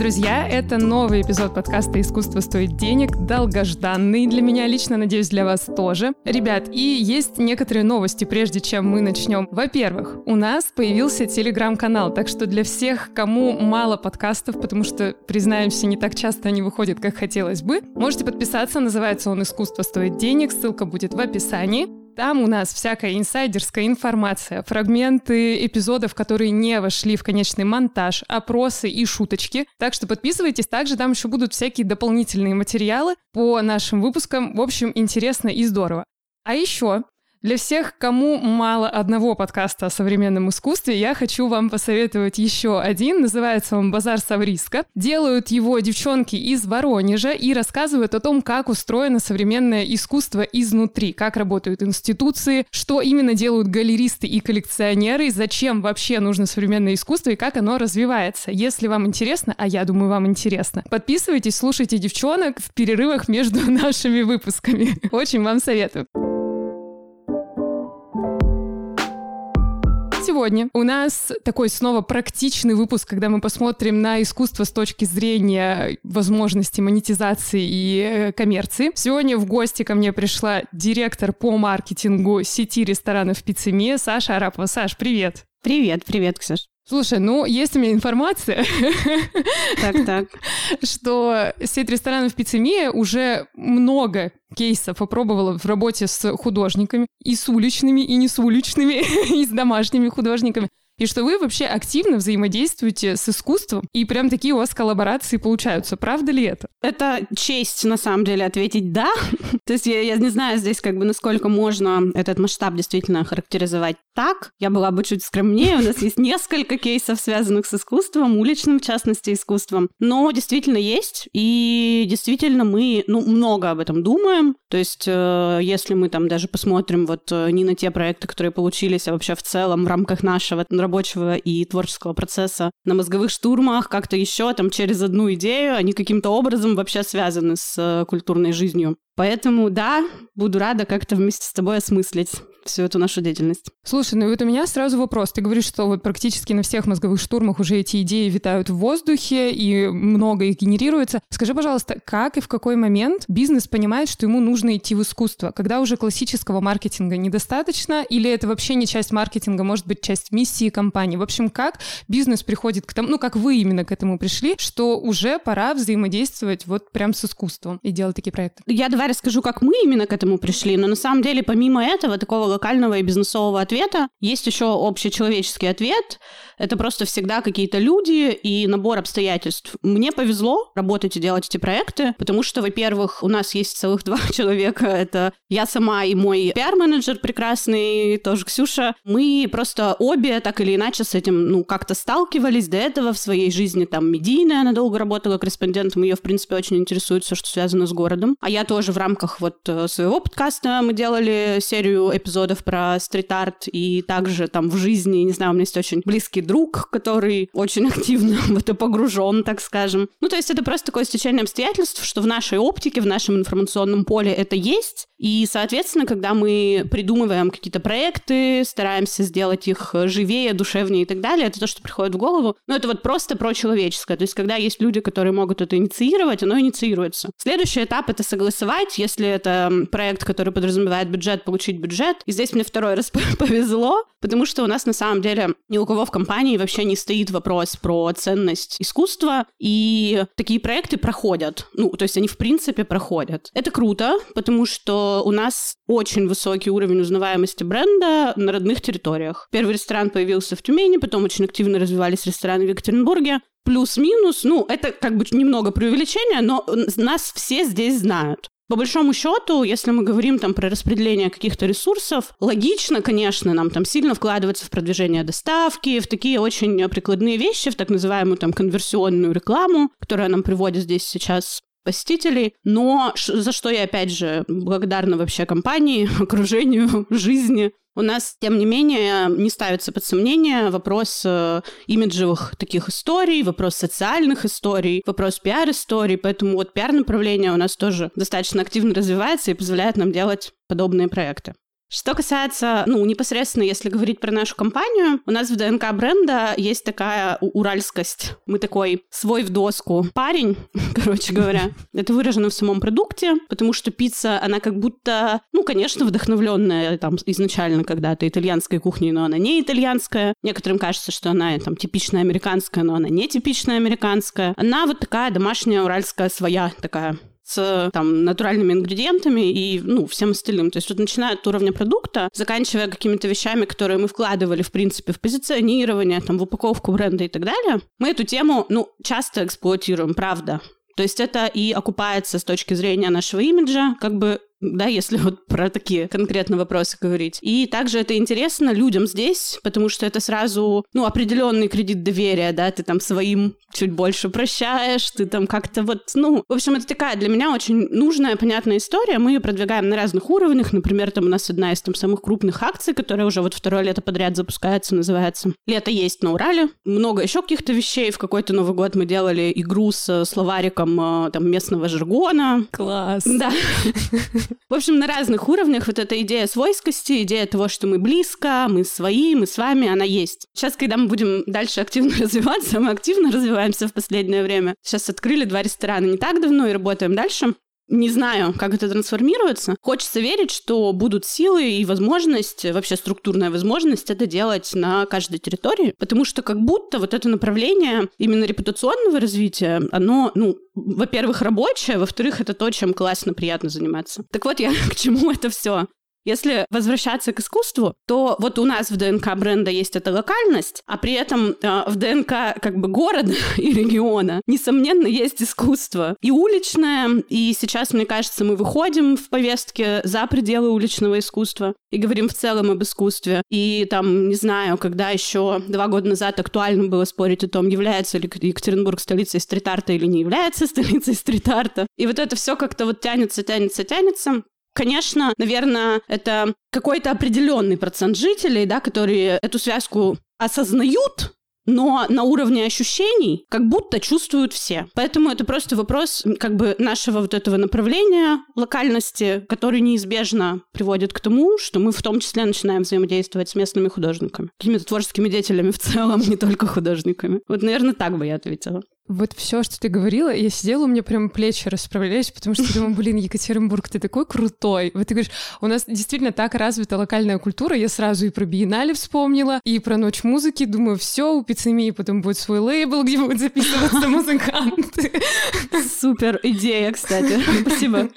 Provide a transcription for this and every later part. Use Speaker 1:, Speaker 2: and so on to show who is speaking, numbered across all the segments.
Speaker 1: друзья! Это новый эпизод подкаста «Искусство стоит денег», долгожданный для меня лично, надеюсь, для вас тоже. Ребят, и есть некоторые новости, прежде чем мы начнем. Во-первых, у нас появился телеграм-канал, так что для всех, кому мало подкастов, потому что, признаемся, не так часто они выходят, как хотелось бы, можете подписаться, называется он «Искусство стоит денег», ссылка будет в описании. Там у нас всякая инсайдерская информация, фрагменты эпизодов, которые не вошли в конечный монтаж, опросы и шуточки. Так что подписывайтесь. Также там еще будут всякие дополнительные материалы по нашим выпускам. В общем, интересно и здорово. А еще для всех, кому мало одного подкаста о современном искусстве, я хочу вам посоветовать еще один. Называется он «Базар Савриска». Делают его девчонки из Воронежа и рассказывают о том, как устроено современное искусство изнутри, как работают институции, что именно делают галеристы и коллекционеры, зачем вообще нужно современное искусство и как оно развивается. Если вам интересно, а я думаю, вам интересно, подписывайтесь, слушайте девчонок в перерывах между нашими выпусками. Очень вам советую. Сегодня у нас такой снова практичный выпуск, когда мы посмотрим на искусство с точки зрения возможности монетизации и э, коммерции. Сегодня в гости ко мне пришла директор по маркетингу сети ресторанов «Пиццемия» Саша Арапова. Саш, привет!
Speaker 2: Привет, привет, Ксюш.
Speaker 1: Слушай, ну, есть у меня информация,
Speaker 2: так, так.
Speaker 1: что сеть ресторанов «Пиццемия» уже много кейсов попробовала в работе с художниками, и с уличными, и не с уличными, и с домашними художниками и что вы вообще активно взаимодействуете с искусством, и прям такие у вас коллаборации получаются. Правда ли это?
Speaker 2: Это честь, на самом деле, ответить «да». То есть я, не знаю здесь, как бы, насколько можно этот масштаб действительно характеризовать так. Я была бы чуть скромнее. У нас есть несколько кейсов, связанных с искусством, уличным, в частности, искусством. Но действительно есть, и действительно мы, ну, много об этом думаем. То есть э, если мы там даже посмотрим вот э, не на те проекты, которые получились, а вообще в целом в рамках нашего рабочего и творческого процесса на мозговых штурмах, как-то еще там через одну идею, они каким-то образом вообще связаны с э, культурной жизнью. Поэтому да, буду рада как-то вместе с тобой осмыслить всю эту нашу деятельность.
Speaker 1: Слушай, ну вот у меня сразу вопрос. Ты говоришь, что вот практически на всех мозговых штурмах уже эти идеи витают в воздухе, и много их генерируется. Скажи, пожалуйста, как и в какой момент бизнес понимает, что ему нужно идти в искусство? Когда уже классического маркетинга недостаточно, или это вообще не часть маркетинга, может быть, часть миссии компании? В общем, как бизнес приходит к тому, ну, как вы именно к этому пришли, что уже пора взаимодействовать вот прям с искусством и делать такие проекты?
Speaker 2: Я давай расскажу, как мы именно к этому пришли, но на самом деле, помимо этого, такого локального и бизнесового ответа. Есть еще общечеловеческий ответ. Это просто всегда какие-то люди и набор обстоятельств. Мне повезло работать и делать эти проекты, потому что, во-первых, у нас есть целых два человека. Это я сама и мой пиар-менеджер прекрасный, тоже Ксюша. Мы просто обе так или иначе с этим, ну, как-то сталкивались до этого в своей жизни. Там медийная, она долго работала корреспондентом, ее, в принципе, очень интересует все, что связано с городом. А я тоже в рамках вот э, своего подкаста мы делали серию эпизодов эпизодов про стрит-арт, и также там в жизни, не знаю, у меня есть очень близкий друг, который очень активно в это погружен, так скажем. Ну, то есть это просто такое стечение обстоятельств, что в нашей оптике, в нашем информационном поле это есть, и, соответственно, когда мы придумываем какие-то проекты, стараемся сделать их живее, душевнее и так далее, это то, что приходит в голову. Но это вот просто про человеческое. То есть, когда есть люди, которые могут это инициировать, оно инициируется. Следующий этап — это согласовать, если это проект, который подразумевает бюджет, получить бюджет. И здесь мне второй раз повезло, потому что у нас на самом деле ни у кого в компании вообще не стоит вопрос про ценность искусства, и такие проекты проходят. Ну, то есть они в принципе проходят. Это круто, потому что у нас очень высокий уровень узнаваемости бренда на родных территориях. Первый ресторан появился в Тюмени, потом очень активно развивались рестораны в Екатеринбурге. Плюс-минус, ну, это как бы немного преувеличение, но нас все здесь знают. По большому счету, если мы говорим там про распределение каких-то ресурсов, логично, конечно, нам там сильно вкладываться в продвижение доставки, в такие очень прикладные вещи, в так называемую там конверсионную рекламу, которая нам приводит здесь сейчас посетителей, но за что я, опять же, благодарна вообще компании, окружению, жизни. У нас, тем не менее, не ставится под сомнение вопрос э, имиджевых таких историй, вопрос социальных историй, вопрос пиар-историй, поэтому вот пиар-направление у нас тоже достаточно активно развивается и позволяет нам делать подобные проекты. Что касается, ну, непосредственно, если говорить про нашу компанию, у нас в ДНК бренда есть такая уральскость. Мы такой свой в доску парень, короче говоря. Это выражено в самом продукте, потому что пицца, она как будто, ну, конечно, вдохновленная там изначально когда-то итальянской кухней, но она не итальянская. Некоторым кажется, что она там типичная американская, но она не типичная американская. Она вот такая домашняя уральская своя такая с там, натуральными ингредиентами и, ну, всем остальным. То есть вот начиная от уровня продукта, заканчивая какими-то вещами, которые мы вкладывали, в принципе, в позиционирование, там, в упаковку бренда и так далее, мы эту тему, ну, часто эксплуатируем, правда. То есть это и окупается с точки зрения нашего имиджа, как бы да, если вот про такие конкретные вопросы говорить. И также это интересно людям здесь, потому что это сразу, ну, определенный кредит доверия, да, ты там своим чуть больше прощаешь, ты там как-то вот, ну, в общем, это такая для меня очень нужная, понятная история. Мы ее продвигаем на разных уровнях. Например, там у нас одна из там самых крупных акций, которая уже вот второе лето подряд запускается, называется «Лето есть на Урале». Много еще каких-то вещей. В какой-то Новый год мы делали игру с словариком э, там местного жаргона.
Speaker 1: Класс.
Speaker 2: Да. В общем, на разных уровнях вот эта идея свойскости, идея того, что мы близко, мы свои, мы с вами, она есть. Сейчас, когда мы будем дальше активно развиваться, мы активно развиваемся в последнее время. Сейчас открыли два ресторана не так давно и работаем дальше. Не знаю, как это трансформируется. Хочется верить, что будут силы и возможность, вообще структурная возможность это делать на каждой территории, потому что как будто вот это направление именно репутационного развития, оно, ну, во-первых, рабочее, во-вторых, это то, чем классно, приятно заниматься. Так вот, я к чему это все? Если возвращаться к искусству, то вот у нас в ДНК бренда есть эта локальность, а при этом э, в ДНК как бы города и региона, несомненно, есть искусство. И уличное, и сейчас, мне кажется, мы выходим в повестке за пределы уличного искусства и говорим в целом об искусстве. И там, не знаю, когда еще два года назад актуально было спорить о том, является ли Екатеринбург столицей стрит-арта или не является столицей стрит-арта. И вот это все как-то вот тянется, тянется, тянется. Конечно, наверное, это какой-то определенный процент жителей, да, которые эту связку осознают, но на уровне ощущений как будто чувствуют все. Поэтому это просто вопрос как бы нашего вот этого направления локальности, который неизбежно приводит к тому, что мы в том числе начинаем взаимодействовать с местными художниками, какими-то творческими деятелями в целом, не только художниками. Вот, наверное, так бы я ответила.
Speaker 1: Вот все, что ты говорила, я сидела, у меня прям плечи расправлялись, потому что думаю, блин, Екатеринбург, ты такой крутой. Вот ты говоришь, у нас действительно так развита локальная культура, я сразу и про биеннале вспомнила, и про ночь музыки, думаю, все, у пиццемии потом будет свой лейбл, где будут записываться музыканты.
Speaker 2: Супер идея, кстати. Спасибо.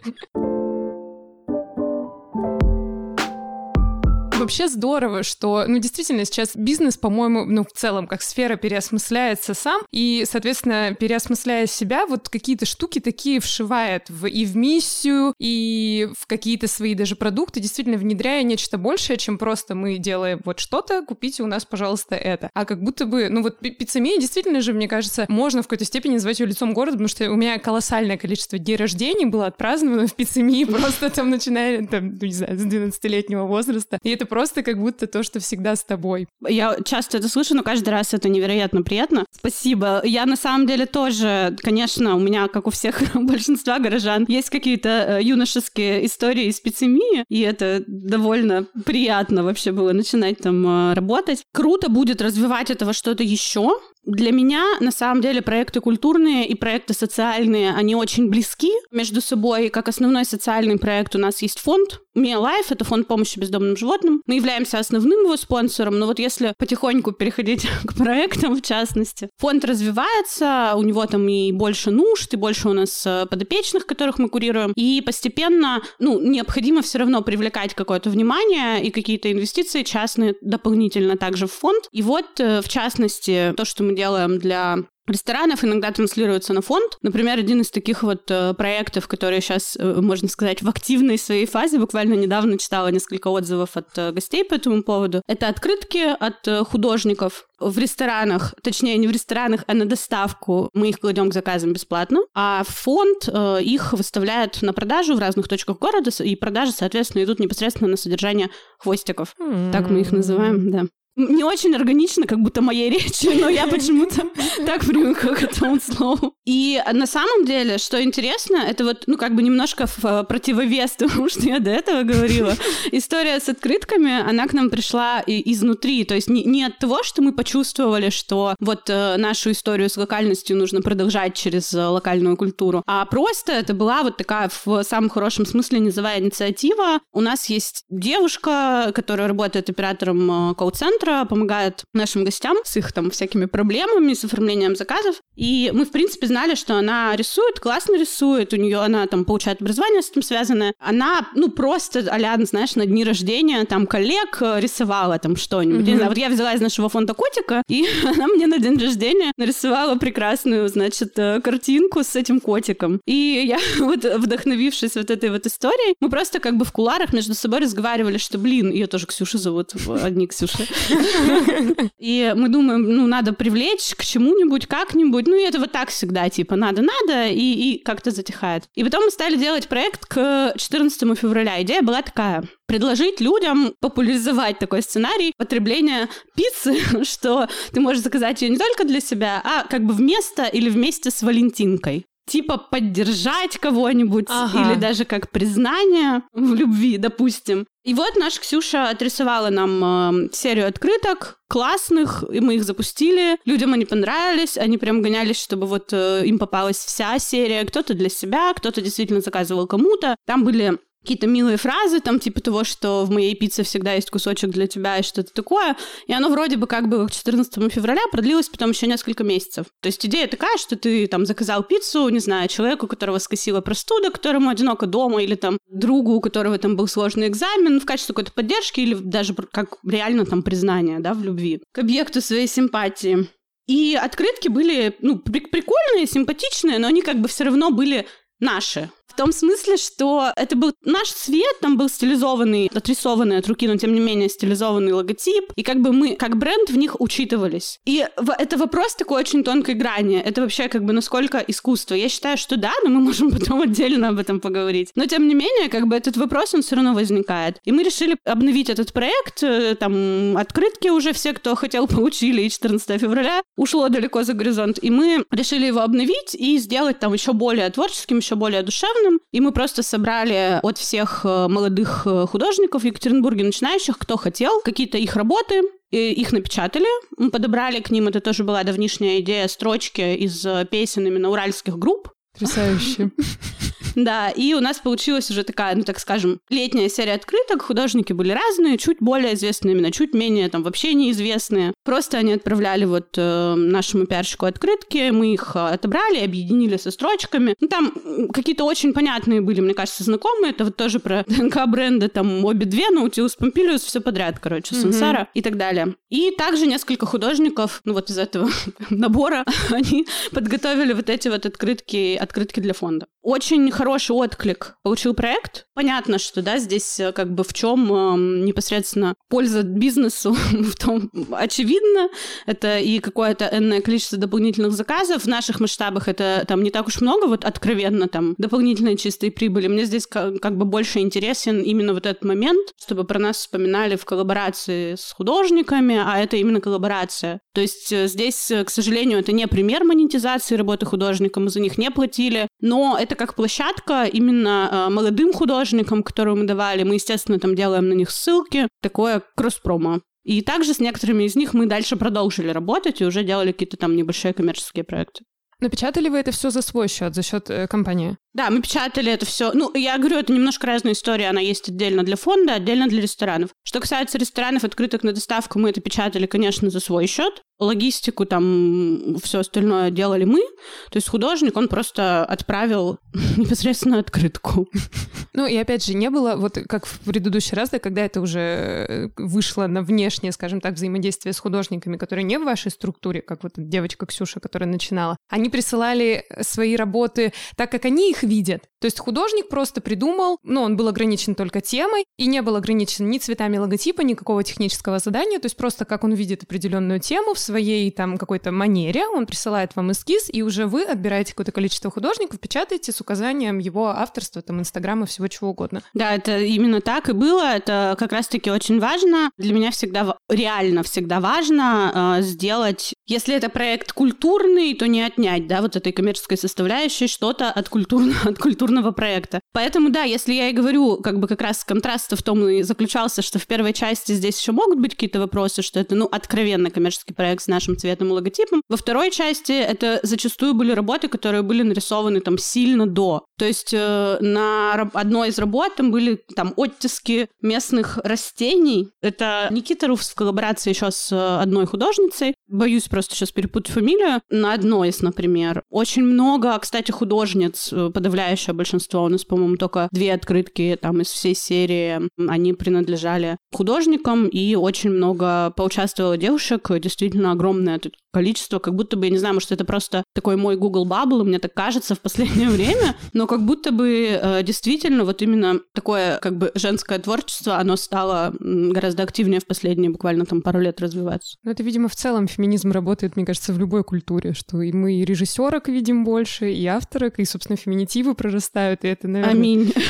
Speaker 1: Вообще здорово, что, ну, действительно, сейчас бизнес, по-моему, ну, в целом, как сфера переосмысляется сам, и, соответственно, переосмысляя себя, вот какие-то штуки такие вшивает в, и в миссию, и в какие-то свои даже продукты, действительно внедряя нечто большее, чем просто мы делаем вот что-то, купите у нас, пожалуйста, это. А как будто бы, ну, вот пиццемия действительно же, мне кажется, можно в какой-то степени называть ее лицом города, потому что у меня колоссальное количество дней рождений было отпраздновано в пиццемии, просто там начиная, там, ну, не знаю, с 12-летнего возраста. И это просто как будто то, что всегда с тобой.
Speaker 2: Я часто это слышу, но каждый раз это невероятно приятно. Спасибо. Я на самом деле тоже, конечно, у меня, как у всех большинства горожан, есть какие-то э, юношеские истории из пиццемии, и это довольно приятно вообще было начинать там э, работать. Круто будет развивать этого что-то еще, для меня, на самом деле, проекты культурные и проекты социальные, они очень близки между собой. Как основной социальный проект у нас есть фонд Mia Life, это фонд помощи бездомным животным. Мы являемся основным его спонсором, но вот если потихоньку переходить к проектам, в частности, фонд развивается, у него там и больше нужд, и больше у нас э, подопечных, которых мы курируем, и постепенно, ну, необходимо все равно привлекать какое-то внимание и какие-то инвестиции частные дополнительно также в фонд. И вот, э, в частности, то, что мы делаем для ресторанов иногда транслируется на фонд. Например, один из таких вот э, проектов, которые сейчас, э, можно сказать, в активной своей фазе, буквально недавно читала несколько отзывов от э, гостей по этому поводу, это открытки от э, художников в ресторанах, точнее, не в ресторанах, а на доставку. Мы их кладем к заказам бесплатно, а фонд э, их выставляет на продажу в разных точках города, и продажи, соответственно, идут непосредственно на содержание хвостиков. Mm-hmm. Так мы их называем, да. Не очень органично, как будто моей речи, но я почему-то так привыкла к этому слову. И на самом деле, что интересно, это вот, ну, как бы немножко в э, противовес тому, что я до этого говорила. История с открытками, она к нам пришла изнутри, то есть не, не от того, что мы почувствовали, что вот э, нашу историю с локальностью нужно продолжать через э, локальную культуру, а просто это была вот такая в самом хорошем смысле низовая инициатива. У нас есть девушка, которая работает оператором колл-центра, помогает нашим гостям с их там всякими проблемами, с оформлением заказов. И мы, в принципе, знали, что она рисует, классно рисует, у нее она там получает образование с этим связанное. Она, ну, просто, а знаешь, на дни рождения там коллег э, рисовала там что-нибудь. Mm-hmm. Вот я взяла из нашего фонда котика, и она мне на день рождения нарисовала прекрасную, значит, э, картинку с этим котиком. И я вот, вдохновившись вот этой вот историей, мы просто как бы в куларах между собой разговаривали, что, блин, ее тоже Ксюша зовут, одни Ксюши. И мы думаем, ну, надо привлечь к чему-нибудь, как-нибудь. Ну, и это вот так всегда, типа, надо-надо, и, и как-то затихает. И потом мы стали делать проект к 14 февраля. Идея была такая предложить людям популяризовать такой сценарий потребления пиццы, что ты можешь заказать ее не только для себя, а как бы вместо или вместе с Валентинкой типа поддержать кого-нибудь ага. или даже как признание в любви, допустим. И вот наша Ксюша отрисовала нам э, серию открыток классных, и мы их запустили. Людям они понравились, они прям гонялись, чтобы вот э, им попалась вся серия. Кто-то для себя, кто-то действительно заказывал кому-то. Там были какие-то милые фразы, там, типа того, что в моей пицце всегда есть кусочек для тебя и что-то такое. И оно вроде бы как бы к 14 февраля продлилось потом еще несколько месяцев. То есть идея такая, что ты там заказал пиццу, не знаю, человеку, которого скосила простуда, которому одиноко дома, или там другу, у которого там был сложный экзамен, в качестве какой-то поддержки или даже как реально там признание, да, в любви к объекту своей симпатии. И открытки были, ну, прикольные, симпатичные, но они как бы все равно были наши. В том смысле, что это был наш цвет, там был стилизованный, отрисованный от руки, но тем не менее стилизованный логотип, и как бы мы, как бренд, в них учитывались. И это вопрос такой очень тонкой грани. Это вообще как бы насколько искусство. Я считаю, что да, но мы можем потом отдельно об этом поговорить. Но тем не менее, как бы этот вопрос, он все равно возникает. И мы решили обновить этот проект, э, там открытки уже все, кто хотел, получили, и 14 февраля ушло далеко за горизонт. И мы решили его обновить и сделать там еще более творческим, еще более душевным, Ивановным, и мы просто собрали от всех э, молодых э, художников в Екатеринбурге, начинающих, кто хотел, какие-то их работы, их напечатали, мы подобрали к ним, это тоже была давнишняя идея, строчки из э, песен именно уральских групп.
Speaker 1: Потрясающе.
Speaker 2: Да, и у нас получилась уже такая, ну так скажем, летняя серия открыток. Художники были разные, чуть более известные именно, чуть менее там вообще неизвестные. Просто они отправляли вот э, нашему пиарщику открытки, мы их э, отобрали, объединили со строчками. Ну, там какие-то очень понятные были, мне кажется, знакомые. Это вот тоже про ДНК бренда, там обе две, Наутилус Помпилиус, все подряд, короче, Сансара mm-hmm. и так далее. И также несколько художников, ну вот из этого набора, они подготовили вот эти вот открытки, открытки для фонда. Очень хороший отклик получил проект. Понятно, что да, здесь э, как бы в чем э, непосредственно польза бизнесу, в том очевидно. Это и какое-то энное количество дополнительных заказов. В наших масштабах это там не так уж много, вот откровенно там дополнительной чистой прибыли. Мне здесь как, как бы больше интересен именно вот этот момент, чтобы про нас вспоминали в коллаборации с художниками, а это именно коллаборация. То есть э, здесь, к сожалению, это не пример монетизации работы художника, мы за них не платили, но это как площадка именно э, молодым художникам, которую мы давали. Мы, естественно, там делаем на них ссылки. Такое кросс-промо. И также с некоторыми из них мы дальше продолжили работать и уже делали какие-то там небольшие коммерческие проекты.
Speaker 1: Напечатали вы это все за свой счет, за счет э, компании?
Speaker 2: Да, мы печатали это все. Ну, я говорю, это немножко разная история. Она есть отдельно для фонда, отдельно для ресторанов. Что касается ресторанов, открытых на доставку, мы это печатали, конечно, за свой счет. Логистику, там, все остальное делали мы. То есть художник, он просто отправил непосредственно открытку.
Speaker 1: Ну, и опять же, не было, вот как в предыдущий раз, да, когда это уже э, вышло на внешнее, скажем так, взаимодействие с художниками, которые не в вашей структуре, как вот девочка Ксюша, которая начинала, они присылали свои работы так, как они их видят. То есть художник просто придумал, ну, он был ограничен только темой и не был ограничен ни цветами логотипа, никакого технического задания, то есть просто как он видит определенную тему в своей там какой-то манере, он присылает вам эскиз, и уже вы отбираете какое-то количество художников, печатаете с указанием его авторства, там, инстаграма, всего чего угодно.
Speaker 2: Да, это именно так и было, это как раз-таки очень важно. Для меня всегда, реально всегда важно э, сделать, если это проект культурный, то не отнять, да, вот этой коммерческой составляющей что-то от, культурно, от культурного проекта. Поэтому, да, если я и говорю, как бы как раз контраст в том и заключался, что в первой части здесь еще могут быть какие-то вопросы, что это, ну, откровенно коммерческий проект с нашим цветом и логотипом. Во второй части это зачастую были работы, которые были нарисованы там сильно до. То есть э, на одной из работ там были там оттиски местных растений. Это Никита Руфс в коллаборации еще с э, одной художницей. Боюсь просто сейчас перепутать фамилию. На одной из, например. Очень много, кстати, художниц, э, подавляющее большинство. У нас, по-моему, только две открытки там из всей серии. Они принадлежали художникам, и очень много поучаствовало девушек. Действительно огромное количество, как будто бы, я не знаю, может, это просто такой мой Google Bubble, мне так кажется в последнее время, но как будто бы э, действительно вот именно такое как бы женское творчество, оно стало гораздо активнее в последние буквально там пару лет развиваться.
Speaker 1: Ну, это, видимо, в целом феминизм работает, мне кажется, в любой культуре, что и мы и режиссерок видим больше, и авторок, и, собственно, феминитивы прорастают, и это, наверное...
Speaker 2: Аминь.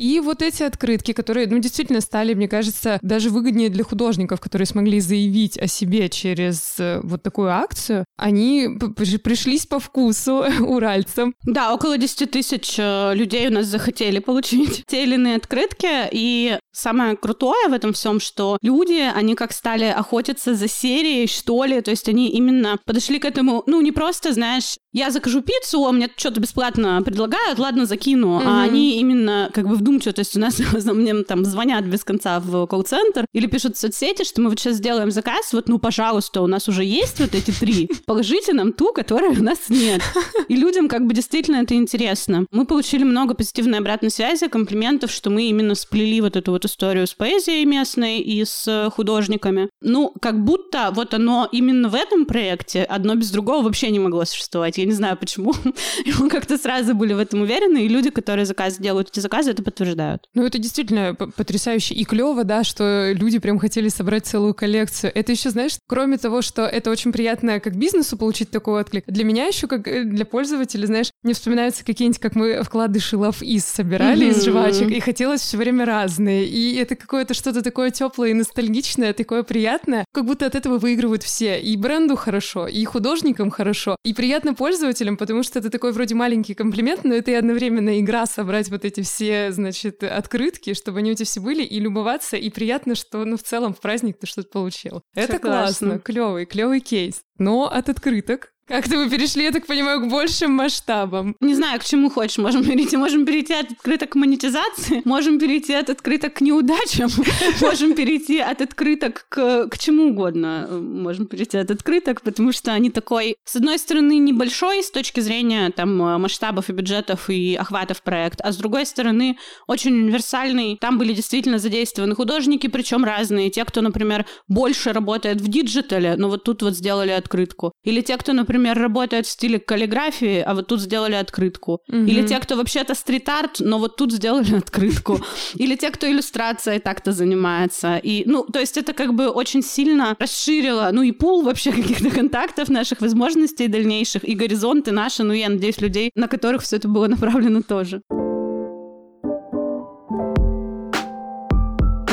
Speaker 1: И вот эти открытки, которые, ну, действительно стали, мне кажется, даже выгоднее для художников, которые смогли заявить о себе через э, вот такую акцию, они пришлись по вкусу уральцам.
Speaker 2: Да, около 10 тысяч э, людей у нас захотели получить те или иные открытки, и самое крутое в этом всем, что люди, они как стали охотиться за серией, что ли, то есть они именно подошли к этому, ну, не просто, знаешь, я закажу пиццу, а мне что-то бесплатно предлагают, ладно, закину, mm-hmm. а они именно как бы вдумчиво, то есть у нас мне там звонят без конца в колл-центр или пишут в соцсети, что мы вот сейчас сделаем заказ, вот, ну, пожалуйста, у нас уже есть вот эти три, положите нам ту, которой у нас нет. И людям как бы действительно это интересно. Мы получили много позитивной обратной связи, комплиментов, что мы именно сплели вот эту вот историю с поэзией местной и с художниками. Ну, как будто вот оно именно в этом проекте одно без другого вообще не могло существовать. Я не знаю почему. И мы как-то сразу были в этом уверены, и люди, которые заказ делают эти заказы, это подтверждают.
Speaker 1: Ну, это действительно потрясающе и клево, да, что люди прям хотели собрать целую коллекцию. Это еще, знаешь, кроме того, что это очень приятно как бизнесу получить такой отклик, для меня еще как э, для пользователя, знаешь, мне вспоминаются какие-нибудь, как мы вкладыши Love Is собирали mm-hmm. из жвачек, и хотелось все время разные. И это какое-то что-то такое теплое и ностальгичное, такое приятное, как будто от этого выигрывают все. И бренду хорошо, и художникам хорошо, и приятно пользоваться пользователям, потому что это такой вроде маленький комплимент, но это и одновременно игра собрать вот эти все, значит, открытки, чтобы они у тебя все были, и любоваться, и приятно, что, ну, в целом в праздник ты что-то получил. Это классно, клевый, клевый кейс. Но от открыток как-то вы перешли, я так понимаю, к большим масштабам.
Speaker 2: Не знаю, к чему хочешь. Можем перейти. Можем перейти от открыток к монетизации, можем перейти от открыток к неудачам, можем перейти от открыток к, к чему угодно. Можем перейти от открыток, потому что они такой, с одной стороны, небольшой с точки зрения там масштабов и бюджетов и охватов проект, а с другой стороны, очень универсальный. Там были действительно задействованы художники, причем разные. Те, кто, например, больше работает в диджитале, но вот тут вот сделали открытку. Или те, кто, например, например, работают в стиле каллиграфии, а вот тут сделали открытку. Mm-hmm. Или те, кто вообще-то стрит-арт, но вот тут сделали открытку. Или те, кто иллюстрацией так-то занимается. И, ну, то есть это как бы очень сильно расширило, ну, и пул вообще каких-то контактов, наших возможностей дальнейших, и горизонты наши, ну, я надеюсь, людей, на которых все это было направлено тоже.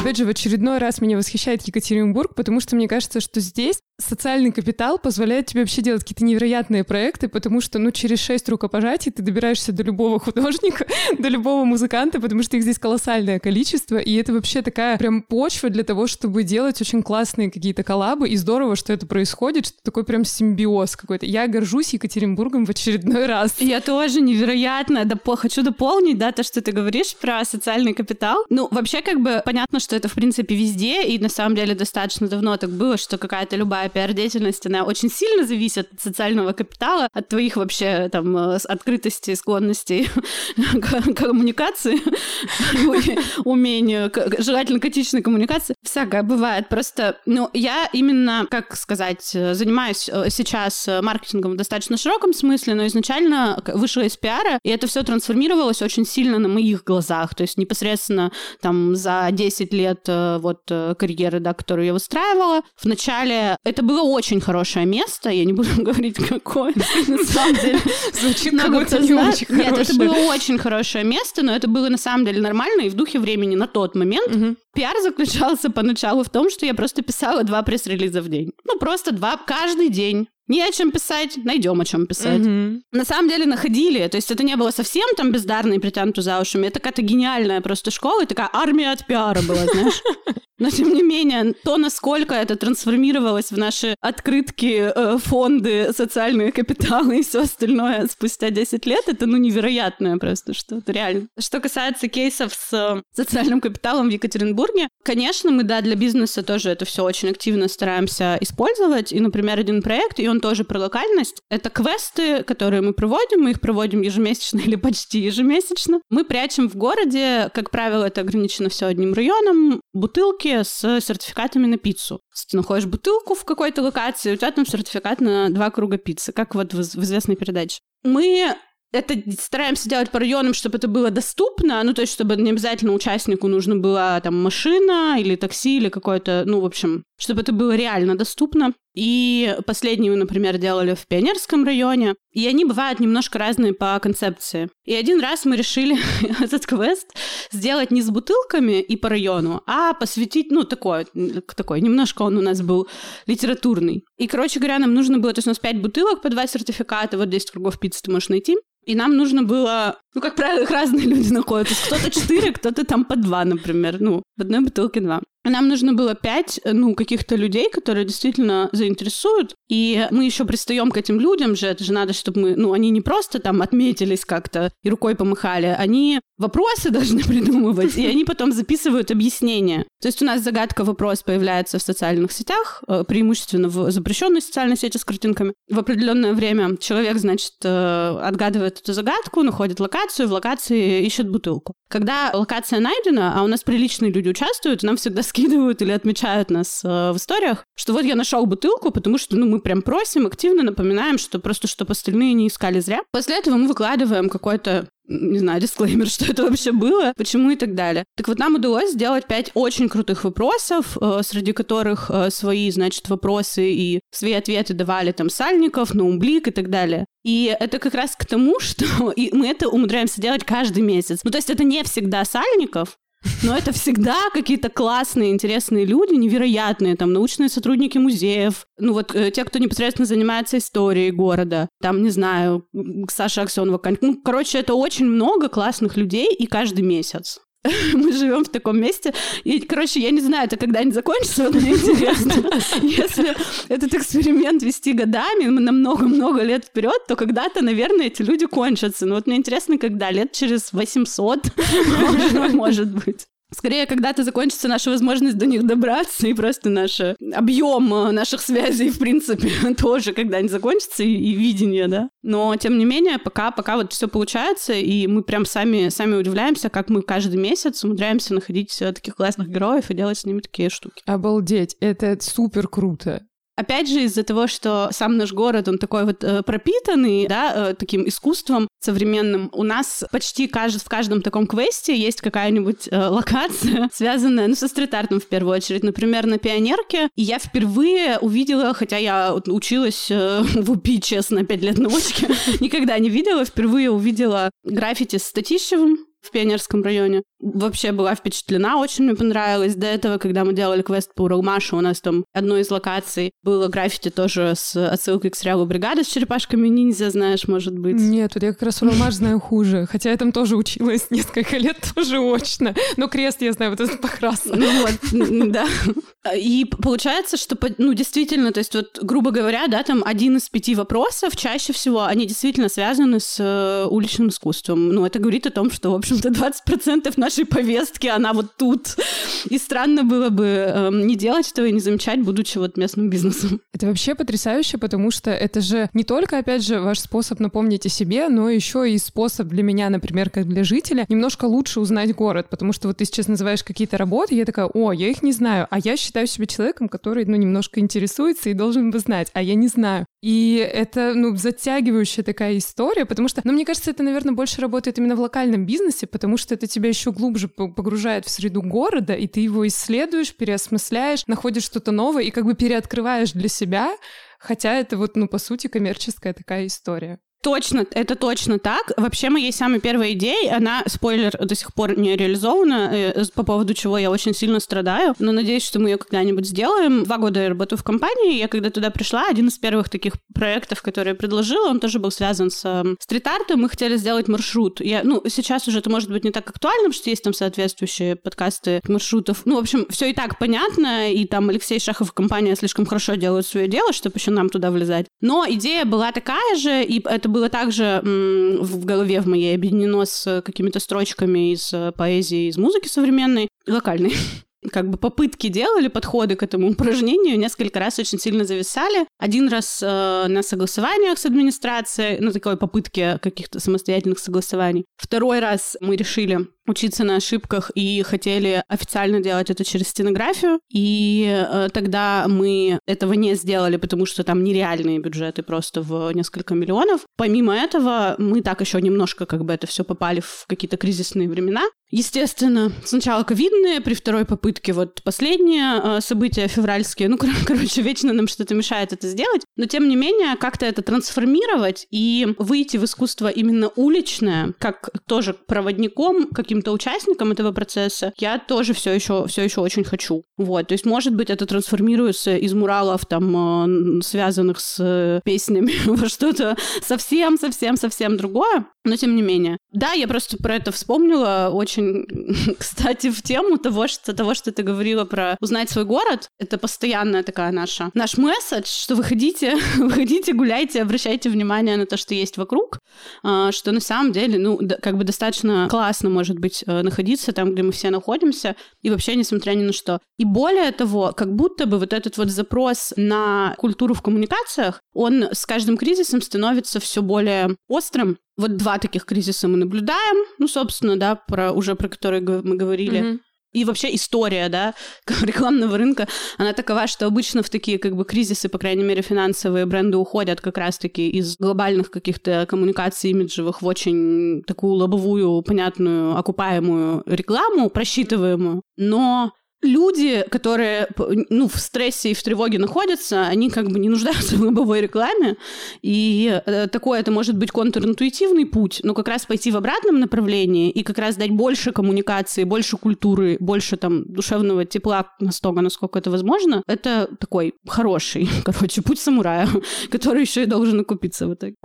Speaker 1: Опять же, в очередной раз меня восхищает Екатеринбург, потому что мне кажется, что здесь социальный капитал позволяет тебе вообще делать какие-то невероятные проекты, потому что, ну, через шесть рукопожатий ты добираешься до любого художника, до любого музыканта, потому что их здесь колоссальное количество, и это вообще такая прям почва для того, чтобы делать очень классные какие-то коллабы, и здорово, что это происходит, что такой прям симбиоз какой-то. Я горжусь Екатеринбургом в очередной раз.
Speaker 2: Я тоже невероятно. Да, хочу дополнить, да, то, что ты говоришь про социальный капитал. Ну, вообще, как бы, понятно, что это, в принципе, везде, и на самом деле достаточно давно так было, что какая-то любая пиар-деятельность, она очень сильно зависит от социального капитала, от твоих вообще там э, открытости, склонностей к коммуникации, умению, желательно к этичной коммуникации. Всякое бывает. Просто, ну, я именно, как сказать, занимаюсь э, сейчас маркетингом в достаточно широком смысле, но изначально вышла из пиара, и это все трансформировалось очень сильно на моих глазах. То есть непосредственно там за 10 лет э, вот э, карьеры, да, которую я выстраивала, вначале это было очень хорошее место, я не буду говорить, какое, на самом деле.
Speaker 1: Звучит какое-то не очень
Speaker 2: Нет, это было очень хорошее место, но это было на самом деле нормально и в духе времени на тот момент. Пиар заключался поначалу в том, что я просто писала два пресс-релиза в день. Ну, просто два каждый день. Не о чем писать, найдем о чем писать. Mm-hmm. На самом деле находили, то есть это не было совсем там бездарно и притянуто за ушами, это какая-то гениальная просто школа, и такая армия от пиара была, знаешь. Но, тем не менее, то, насколько это трансформировалось в наши открытки, э, фонды, социальные капиталы и все остальное спустя 10 лет, это, ну, невероятное просто что-то, реально. Что касается кейсов с э, социальным капиталом в Екатеринбурге, конечно, мы, да, для бизнеса тоже это все очень активно стараемся использовать. И, например, один проект, и он тоже про локальность, это квесты, которые мы проводим, мы их проводим ежемесячно или почти ежемесячно. Мы прячем в городе, как правило, это ограничено все одним районом, бутылки с сертификатами на пиццу. Ты находишь бутылку в какой-то локации, у тебя там сертификат на два круга пиццы, как вот в, в известной передаче. Мы это стараемся делать по районам, чтобы это было доступно, ну, то есть, чтобы не обязательно участнику нужно была там машина или такси или какое-то, ну, в общем, чтобы это было реально доступно. И последние мы, например, делали в Пионерском районе, и они бывают немножко разные по концепции. И один раз мы решили этот квест сделать не с бутылками и по району, а посвятить, ну, такой, такой, немножко он у нас был литературный. И, короче говоря, нам нужно было, то есть у нас 5 бутылок по 2 сертификата, вот 10 кругов пиццы ты можешь найти. И нам нужно было, ну, как правило, их разные люди находят. Кто-то четыре, кто-то там по два, например. Ну, в одной бутылке два. Нам нужно было пять, ну, каких-то людей, которые действительно заинтересуют. И мы еще пристаем к этим людям же. Это же надо, чтобы мы, ну, они не просто там отметились как-то и рукой помахали. Они вопросы должны придумывать, и они потом записывают объяснения. То есть у нас загадка вопрос появляется в социальных сетях, э, преимущественно в запрещенной социальной сети с картинками. В определенное время человек, значит, э, отгадывает эту загадку, находит локацию, в локации ищет бутылку. Когда локация найдена, а у нас приличные люди участвуют, нам всегда скидывают или отмечают нас э, в историях, что вот я нашел бутылку, потому что, ну, мы прям просим, активно напоминаем, что просто, чтобы остальные не искали зря. После этого мы выкладываем какой-то не знаю, дисклеймер, что это вообще было, почему и так далее. Так вот, нам удалось сделать пять очень крутых вопросов, э, среди которых э, свои, значит, вопросы и свои ответы давали там Сальников, Наумблик и так далее. И это как раз к тому, что и мы это умудряемся делать каждый месяц. Ну, то есть это не всегда Сальников, но это всегда какие-то классные, интересные люди, невероятные, там, научные сотрудники музеев, ну вот э, те, кто непосредственно занимается историей города, там, не знаю, Саша Аксенова, ну, короче, это очень много классных людей, и каждый месяц. мы живем в таком месте. И, короче, я не знаю, это когда-нибудь закончится, вот мне интересно. Если этот эксперимент вести годами, на много-много лет вперед, то когда-то, наверное, эти люди кончатся. Но вот мне интересно, когда лет через 800, может быть. Скорее, когда-то закончится наша возможность до них добраться, и просто наш объем э, наших связей, в принципе, тоже когда-нибудь закончится, и, и видение, да. Но, тем не менее, пока, пока вот все получается, и мы прям сами, сами удивляемся, как мы каждый месяц умудряемся находить таких классных героев и делать с ними такие штуки.
Speaker 1: Обалдеть, это супер круто.
Speaker 2: Опять же, из-за того, что сам наш город, он такой вот э, пропитанный, да, э, таким искусством современным, у нас почти кажд... в каждом таком квесте есть какая-нибудь э, локация, связанная, ну, со стрит-артом в первую очередь. Например, на Пионерке. И я впервые увидела, хотя я училась э, в УПИ, честно, пять лет научки, никогда не видела, впервые увидела граффити с Татищевым, в Пионерском районе. Вообще была впечатлена, очень мне понравилось. До этого, когда мы делали квест по Уралмашу, у нас там одной из локаций было граффити тоже с отсылкой к сериалу «Бригада» с черепашками ниндзя, знаешь, может быть.
Speaker 1: Нет, вот я как раз Уралмаш знаю хуже. Хотя я там тоже училась несколько лет, тоже очно. Но крест я знаю вот этот покрас.
Speaker 2: Ну вот, да. И получается, что, ну, действительно, то есть вот, грубо говоря, да, там один из пяти вопросов, чаще всего они действительно связаны с э, уличным искусством. Ну, это говорит о том, что, в общем-то, 20% нашей повестке, она вот тут. И странно было бы э, не делать этого и не замечать, будучи вот местным бизнесом.
Speaker 1: Это вообще потрясающе, потому что это же не только, опять же, ваш способ напомнить о себе, но еще и способ для меня, например, как для жителя, немножко лучше узнать город, потому что вот ты сейчас называешь какие-то работы, я такая, о, я их не знаю, а я считаю себя человеком, который, ну, немножко интересуется и должен бы знать, а я не знаю. И это, ну, затягивающая такая история, потому что, ну, мне кажется, это, наверное, больше работает именно в локальном бизнесе, потому что это тебя еще глубже погружает в среду города, и ты его исследуешь, переосмысляешь, находишь что-то новое и как бы переоткрываешь для себя, хотя это вот, ну, по сути, коммерческая такая история.
Speaker 2: Точно, это точно так. Вообще, моей самой первой идеей, она, спойлер, до сих пор не реализована, э, по поводу чего я очень сильно страдаю, но надеюсь, что мы ее когда-нибудь сделаем. Два года я работаю в компании, я когда туда пришла, один из первых таких проектов, которые я предложила, он тоже был связан с э, стрит-артом, мы хотели сделать маршрут. Я, ну, сейчас уже это может быть не так актуально, потому что есть там соответствующие подкасты маршрутов. Ну, в общем, все и так понятно, и там Алексей Шахов и компания слишком хорошо делают свое дело, чтобы еще нам туда влезать. Но идея была такая же, и это это было также в голове в моей объединено с какими-то строчками из э, поэзии, из музыки современной, локальной как бы попытки делали, подходы к этому упражнению, несколько раз очень сильно зависали. Один раз э, на согласованиях с администрацией, ну, такой попытки каких-то самостоятельных согласований. Второй раз мы решили учиться на ошибках и хотели официально делать это через стенографию. И э, тогда мы этого не сделали, потому что там нереальные бюджеты просто в несколько миллионов. Помимо этого, мы так еще немножко как бы это все попали в какие-то кризисные времена. Естественно, сначала ковидные, при второй попытке вот последние э, события февральские. Ну, кор- короче, вечно нам что-то мешает это сделать. Но, тем не менее, как-то это трансформировать и выйти в искусство именно уличное, как тоже проводником, каким каким-то участником этого процесса, я тоже все еще, все еще очень хочу. Вот, то есть, может быть, это трансформируется из муралов, там, э, связанных с э, песнями во что-то совсем-совсем-совсем другое, но тем не менее. Да, я просто про это вспомнила очень, кстати, в тему того, что, того, что ты говорила про узнать свой город. Это постоянная такая наша, наш месседж, что выходите, выходите, гуляйте, обращайте внимание на то, что есть вокруг, а, что на самом деле, ну, как бы достаточно классно может быть быть, э, находиться там, где мы все находимся, и вообще несмотря ни на что. И более того, как будто бы вот этот вот запрос на культуру в коммуникациях, он с каждым кризисом становится все более острым. Вот два таких кризиса мы наблюдаем, ну, собственно, да, про, уже про которые мы говорили. Mm-hmm. И вообще история, да, рекламного рынка, она такова, что обычно в такие как бы кризисы, по крайней мере, финансовые бренды уходят как раз-таки из глобальных каких-то коммуникаций имиджевых в очень такую лобовую, понятную, окупаемую рекламу, просчитываемую. Но люди, которые ну, в стрессе и в тревоге находятся, они как бы не нуждаются в лобовой рекламе. И э, такое это может быть контринтуитивный путь, но как раз пойти в обратном направлении и как раз дать больше коммуникации, больше культуры, больше там душевного тепла настолько, насколько это возможно, это такой хороший, короче, путь самурая, который еще и должен окупиться в итоге.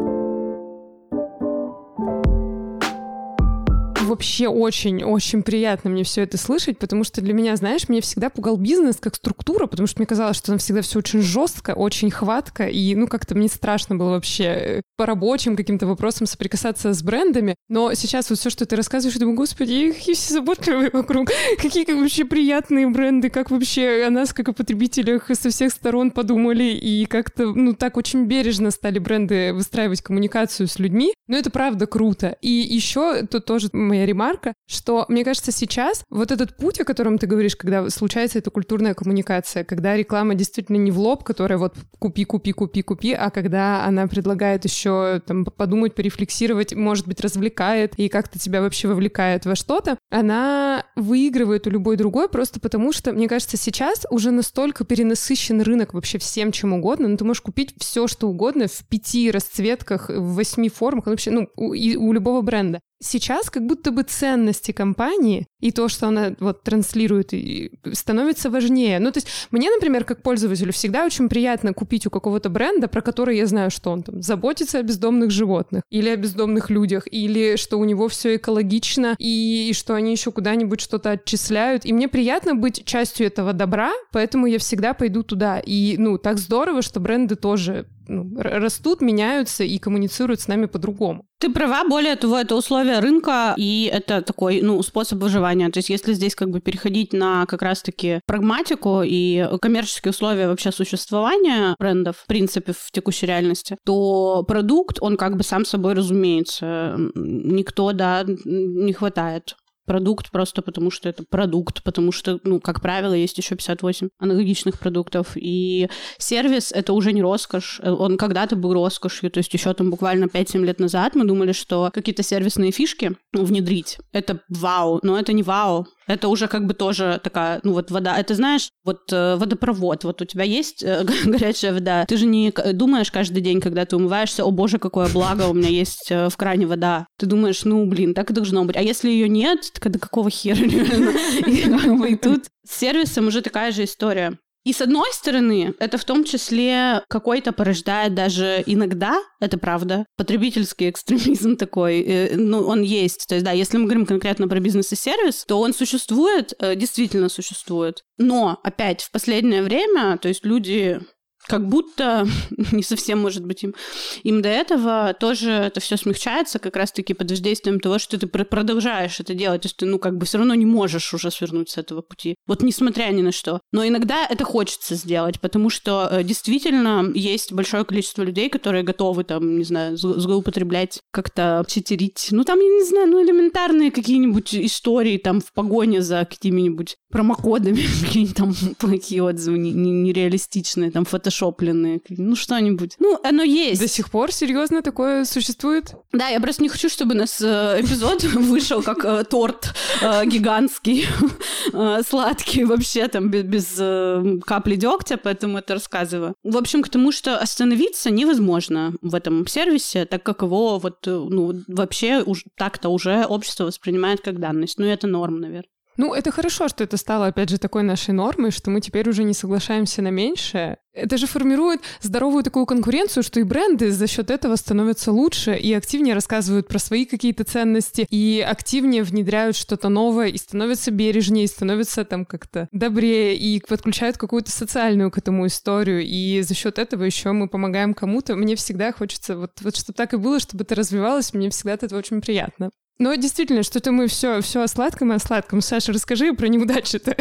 Speaker 1: Вообще очень-очень приятно мне все это слышать, потому что для меня, знаешь, меня всегда пугал бизнес как структура, потому что мне казалось, что там всегда все очень жестко, очень хватко, и ну как-то мне страшно было вообще э, по рабочим каким-то вопросам соприкасаться с брендами. Но сейчас вот все, что ты рассказываешь, я думаю, господи, какие все заботливые вокруг, какие как вообще приятные бренды, как вообще о нас, как о потребителях, со всех сторон подумали, и как-то, ну, так очень бережно стали бренды выстраивать коммуникацию с людьми. Но это правда круто. И еще тут тоже моя ремарка, что, мне кажется, сейчас вот этот путь, о котором ты говоришь, когда случается эта культурная коммуникация, когда реклама действительно не в лоб, которая вот купи, купи, купи, купи, а когда она предлагает еще там подумать, порефлексировать, может быть, развлекает и как-то тебя вообще вовлекает во что-то, она выигрывает у любой другой просто потому, что, мне кажется, сейчас уже настолько перенасыщен рынок вообще всем чем угодно, но ну, ты можешь купить все, что угодно в пяти расцветках, в восьми формах, вообще, ну, у, и у любого бренда сейчас как будто бы ценности компании и то, что она вот транслирует, и становится важнее. Ну, то есть мне, например, как пользователю всегда очень приятно купить у какого-то бренда, про который я знаю, что он там заботится о бездомных животных или о бездомных людях, или что у него все экологично, и, и что они еще куда-нибудь что-то отчисляют. И мне приятно быть частью этого добра, поэтому я всегда пойду туда. И, ну, так здорово, что бренды тоже ну, растут, меняются и коммуницируют с нами по-другому.
Speaker 2: Ты права, более того, это условия рынка, и это такой, ну, способ выживания существования. То есть если здесь как бы переходить на как раз-таки прагматику и коммерческие условия вообще существования брендов, в принципе, в текущей реальности, то продукт, он как бы сам собой разумеется. Никто, да, не хватает продукт просто потому, что это продукт, потому что, ну, как правило, есть еще 58 аналогичных продуктов. И сервис — это уже не роскошь, он когда-то был роскошью, то есть еще там буквально 5-7 лет назад мы думали, что какие-то сервисные фишки внедрить — это вау, но это не вау, это уже как бы тоже такая, ну вот вода. Это знаешь, вот э, водопровод, вот у тебя есть э, горячая вода. Ты же не думаешь каждый день, когда ты умываешься, о боже, какое благо, у меня есть э, в кране вода. Ты думаешь, ну блин, так и должно быть. А если ее нет, так до какого хера И тут с сервисом уже такая же история. И с одной стороны, это в том числе какой-то порождает даже иногда, это правда, потребительский экстремизм такой, э, ну, он есть. То есть, да, если мы говорим конкретно про бизнес и сервис, то он существует, э, действительно существует. Но, опять, в последнее время, то есть люди как будто не совсем, может быть, им, им до этого тоже это все смягчается как раз-таки под воздействием того, что ты продолжаешь это делать, то есть ты, ну, как бы все равно не можешь уже свернуть с этого пути. Вот несмотря ни на что. Но иногда это хочется сделать, потому что э, действительно есть большое количество людей, которые готовы там, не знаю, злоупотреблять, как-то читерить. Ну, там, я не знаю, ну, элементарные какие-нибудь истории там в погоне за какими-нибудь промокодами, какие-нибудь там плохие отзывы нереалистичные, там фото фотошопленные, ну что-нибудь. Ну, оно есть.
Speaker 1: До сих пор серьезно такое существует?
Speaker 2: Да, я просто не хочу, чтобы у нас э, эпизод вышел как э, торт э, гигантский, сладкий вообще там без капли дегтя, поэтому это рассказываю. В общем, к тому, что остановиться невозможно в этом сервисе, так как его вот, ну, вообще так-то уже общество воспринимает как данность. Ну, это норм, наверное.
Speaker 1: Ну, это хорошо, что это стало, опять же, такой нашей нормой, что мы теперь уже не соглашаемся на меньшее. Это же формирует здоровую такую конкуренцию, что и бренды за счет этого становятся лучше и активнее рассказывают про свои какие-то ценности, и активнее внедряют что-то новое, и становятся бережнее, и становятся там как-то добрее, и подключают какую-то социальную к этому историю, и за счет этого еще мы помогаем кому-то. Мне всегда хочется, вот, вот чтобы так и было, чтобы это развивалось, мне всегда это очень приятно. Но действительно, что-то мы все, все о сладком и о сладком. Саша, расскажи про неудачи-то.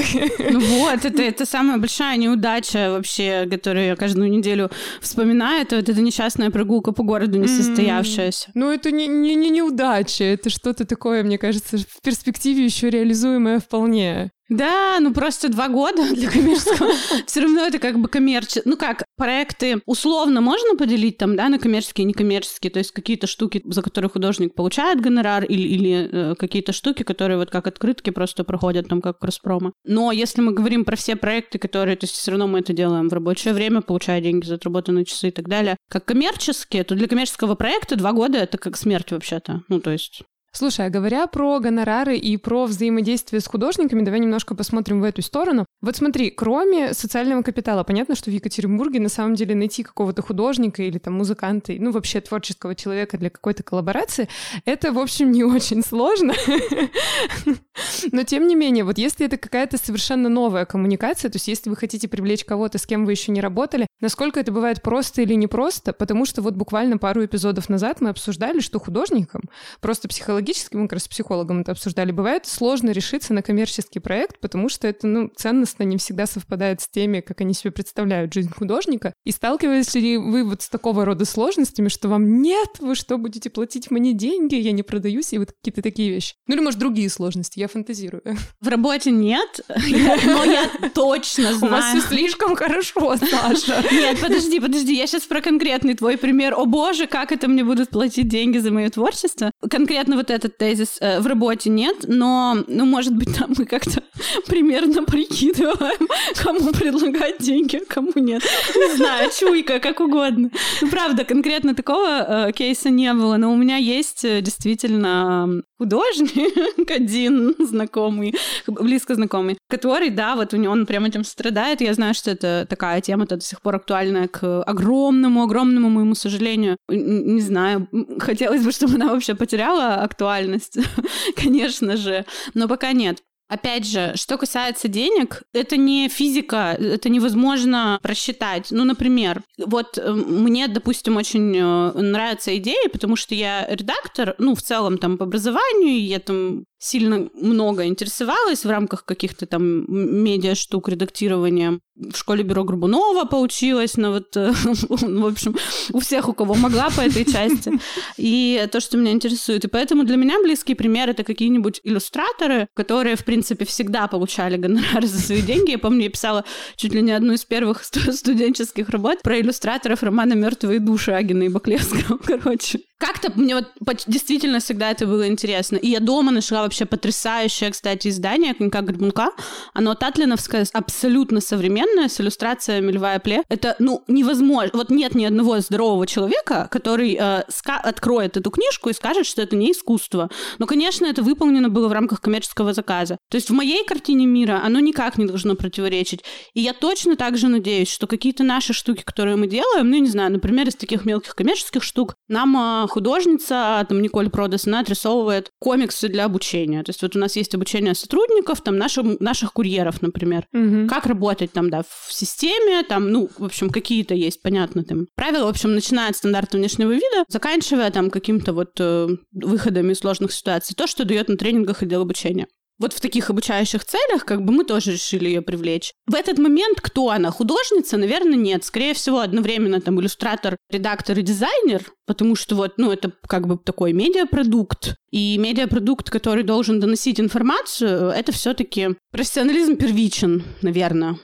Speaker 2: Ну вот, это, это самая большая неудача вообще, которую я каждую неделю вспоминаю. Это вот эта несчастная прогулка по городу не состоявшаяся.
Speaker 1: Mm-hmm. Ну это не, не, не неудача, это что-то такое, мне кажется, в перспективе еще реализуемое вполне.
Speaker 2: Да, ну просто два года для коммерческого. Все равно это как бы коммерческое. Ну как, проекты условно можно поделить там, да, на коммерческие и некоммерческие, то есть какие-то штуки, за которые художник получает гонорар, или, или э, какие-то штуки, которые вот как открытки просто проходят там как кросс-промо. Но если мы говорим про все проекты, которые, то есть все равно мы это делаем в рабочее время, получая деньги за отработанные часы и так далее, как коммерческие, то для коммерческого проекта два года это как смерть вообще-то. Ну, то есть
Speaker 1: Слушай, а говоря про гонорары и про взаимодействие с художниками, давай немножко посмотрим в эту сторону. Вот смотри, кроме социального капитала, понятно, что в Екатеринбурге на самом деле найти какого-то художника или там музыканта, ну вообще творческого человека для какой-то коллаборации, это, в общем, не очень сложно. Но тем не менее, вот если это какая-то совершенно новая коммуникация, то есть если вы хотите привлечь кого-то, с кем вы еще не работали, насколько это бывает просто или непросто, потому что вот буквально пару эпизодов назад мы обсуждали, что художникам просто психологически психологически, мы как раз с психологом это обсуждали, бывает сложно решиться на коммерческий проект, потому что это, ну, ценностно не всегда совпадает с теми, как они себе представляют жизнь художника. И сталкиваетесь ли вы вот с такого рода сложностями, что вам нет, вы что, будете платить мне деньги, я не продаюсь, и вот какие-то такие вещи. Ну или, может, другие сложности, я фантазирую.
Speaker 2: В работе нет, но я точно знаю.
Speaker 1: У вас все слишком хорошо, Саша.
Speaker 2: Нет, подожди, подожди, я сейчас про конкретный твой пример. О боже, как это мне будут платить деньги за мое творчество? Конкретно вот этот тезис э, в работе нет, но, ну, может быть, там мы как-то примерно прикидываем, кому предлагать деньги, а кому нет. Не знаю, чуйка, как угодно. Ну, правда, конкретно такого э, кейса не было, но у меня есть э, действительно художник один знакомый, близко знакомый, который, да, вот у него он прямо этим страдает. Я знаю, что это такая тема, это до сих пор актуальная к огромному, огромному моему сожалению. Не знаю, хотелось бы, чтобы она вообще потеряла актуальность актуальность, конечно же, но пока нет. Опять же, что касается денег, это не физика, это невозможно просчитать. Ну, например, вот э, мне, допустим, очень э, нравится идея, потому что я редактор, ну, в целом там по образованию, я там сильно много интересовалась в рамках каких-то там медиа штук редактирования. В школе бюро Грубунова поучилась на вот, э, в общем, у всех, у кого могла по этой части. И то, что меня интересует. И поэтому для меня близкий пример — это какие-нибудь иллюстраторы, которые, в принципе, всегда получали гонорар за свои деньги. Я помню, я писала чуть ли не одну из первых студенческих работ про иллюстраторов романа «Мертвые души» Агина и Баклевского, короче. Как-то мне вот действительно всегда это было интересно. И я дома нашла вообще потрясающее, кстати, издание «Конька Горбунка». Оно татлиновское, абсолютно современное, с иллюстрациями Льва Пле. Это, ну, невозможно. Вот нет ни одного здорового человека, который э, откроет эту книжку и скажет, что это не искусство. Но, конечно, это выполнено было в рамках коммерческого заказа. То есть в моей картине мира оно никак не должно противоречить. И я точно также надеюсь, что какие-то наши штуки, которые мы делаем, ну, не знаю, например, из таких мелких коммерческих штук, нам э, художница, там, Николь Продес, она отрисовывает комиксы для обучения. То есть вот у нас есть обучение сотрудников, там, наших, наших курьеров, например. Угу. Как работать там, да, в системе, там, ну, в общем, какие-то есть, понятно, там, правила, в общем, начиная от стандарта внешнего вида, заканчивая там каким-то вот э, выходами из сложных ситуаций. То, что дает на тренингах отдел обучения вот в таких обучающих целях, как бы мы тоже решили ее привлечь. В этот момент кто она? Художница? Наверное, нет. Скорее всего, одновременно там иллюстратор, редактор и дизайнер, потому что вот, ну, это как бы такой медиапродукт. И медиапродукт, который должен доносить информацию, это все-таки профессионализм первичен, наверное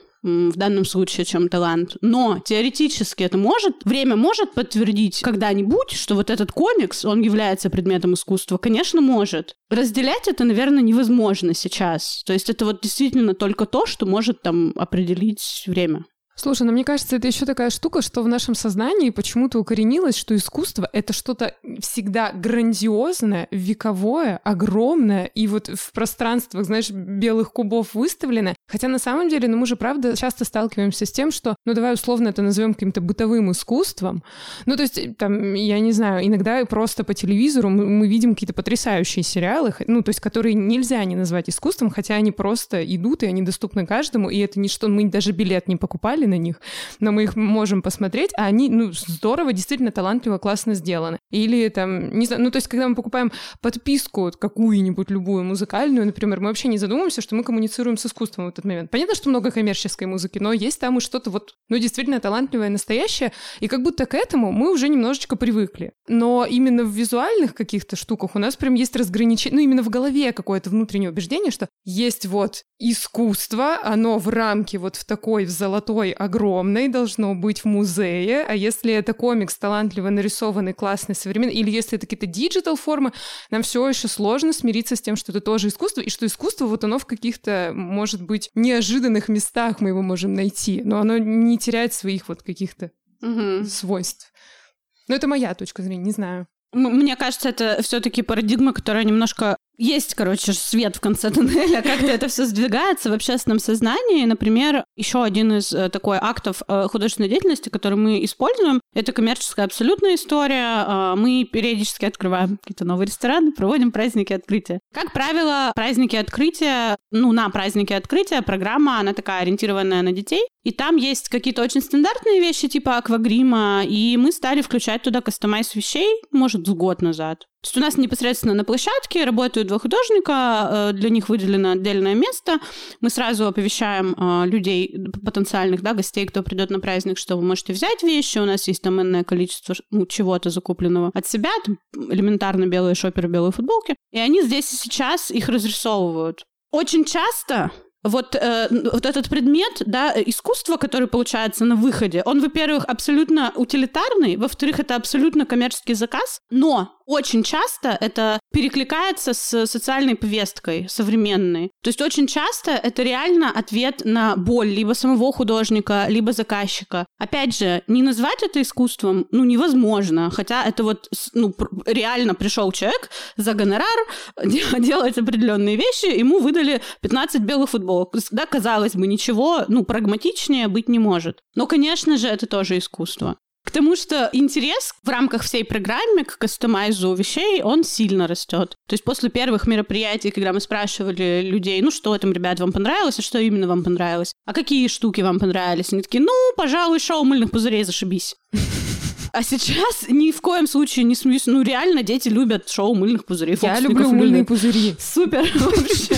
Speaker 2: в данном случае, чем талант. Но теоретически это может, время может подтвердить когда-нибудь, что вот этот комикс, он является предметом искусства. Конечно, может. Разделять это, наверное, невозможно сейчас. То есть это вот действительно только то, что может там определить время.
Speaker 1: Слушай, ну мне кажется, это еще такая штука, что в нашем сознании почему-то укоренилось, что искусство — это что-то всегда грандиозное, вековое, огромное, и вот в пространствах, знаешь, белых кубов выставлено. Хотя на самом деле, ну мы же, правда, часто сталкиваемся с тем, что, ну давай условно это назовем каким-то бытовым искусством. Ну то есть, там, я не знаю, иногда просто по телевизору мы, мы видим какие-то потрясающие сериалы, ну то есть, которые нельзя не назвать искусством, хотя они просто идут, и они доступны каждому, и это не что мы даже билет не покупали, на них, но мы их можем посмотреть, а они, ну, здорово, действительно талантливо, классно сделаны. Или там, не знаю, ну, то есть, когда мы покупаем подписку какую-нибудь, любую музыкальную, например, мы вообще не задумываемся, что мы коммуницируем с искусством в этот момент. Понятно, что много коммерческой музыки, но есть там и что-то вот, ну, действительно талантливое, настоящее, и как будто к этому мы уже немножечко привыкли. Но именно в визуальных каких-то штуках у нас прям есть разграничение, ну, именно в голове какое-то внутреннее убеждение, что есть вот искусство, оно в рамке вот в такой, в золотой огромной, должно быть в музее, а если это комикс талантливо нарисованный, классный, современный, или если это какие-то digital формы, нам все еще сложно смириться с тем, что это тоже искусство, и что искусство вот оно в каких-то, может быть, неожиданных местах мы его можем найти, но оно не теряет своих вот каких-то угу. свойств. Но это моя точка зрения, не знаю.
Speaker 2: Мне кажется, это все-таки парадигма, которая немножко есть, короче, свет в конце туннеля, как-то это все сдвигается в общественном сознании. Например, еще один из э, такой актов э, художественной деятельности, который мы используем, это коммерческая абсолютная история. Э, мы периодически открываем какие-то новые рестораны, проводим праздники открытия. Как правило, праздники открытия, ну, на праздники открытия программа, она такая ориентированная на детей, и там есть какие-то очень стандартные вещи, типа аквагрима, и мы стали включать туда кастомайз вещей, может, с год назад. То есть у нас непосредственно на площадке работают два художника, э, для них выделено отдельное место. Мы сразу оповещаем э, людей, потенциальных да, гостей, кто придет на праздник, что вы можете взять вещи. У нас есть там энное количество ну, чего-то закупленного от себя, там, элементарно белые шоперы, белые футболки. И они здесь и сейчас их разрисовывают. Очень часто вот, э, вот этот предмет, да, искусство, которое получается на выходе, он, во-первых, абсолютно утилитарный, во-вторых, это абсолютно коммерческий заказ, но очень часто это перекликается с социальной повесткой современной. То есть очень часто это реально ответ на боль либо самого художника, либо заказчика. Опять же, не назвать это искусством, ну, невозможно. Хотя это вот, ну, реально пришел человек за гонорар делать определенные вещи, ему выдали 15 белых футболок. Да, казалось бы, ничего, ну, прагматичнее быть не может. Но, конечно же, это тоже искусство. К тому, что интерес в рамках всей программы к кастомайзу вещей, он сильно растет. То есть после первых мероприятий, когда мы спрашивали людей, ну что там, ребят, вам понравилось, а что именно вам понравилось? А какие штуки вам понравились? Они такие, ну, пожалуй, шоу мыльных пузырей, зашибись. А сейчас ни в коем случае не смеюсь. Ну, реально, дети любят шоу мыльных пузырей.
Speaker 1: Я люблю мыльные пузыри.
Speaker 2: Супер вообще.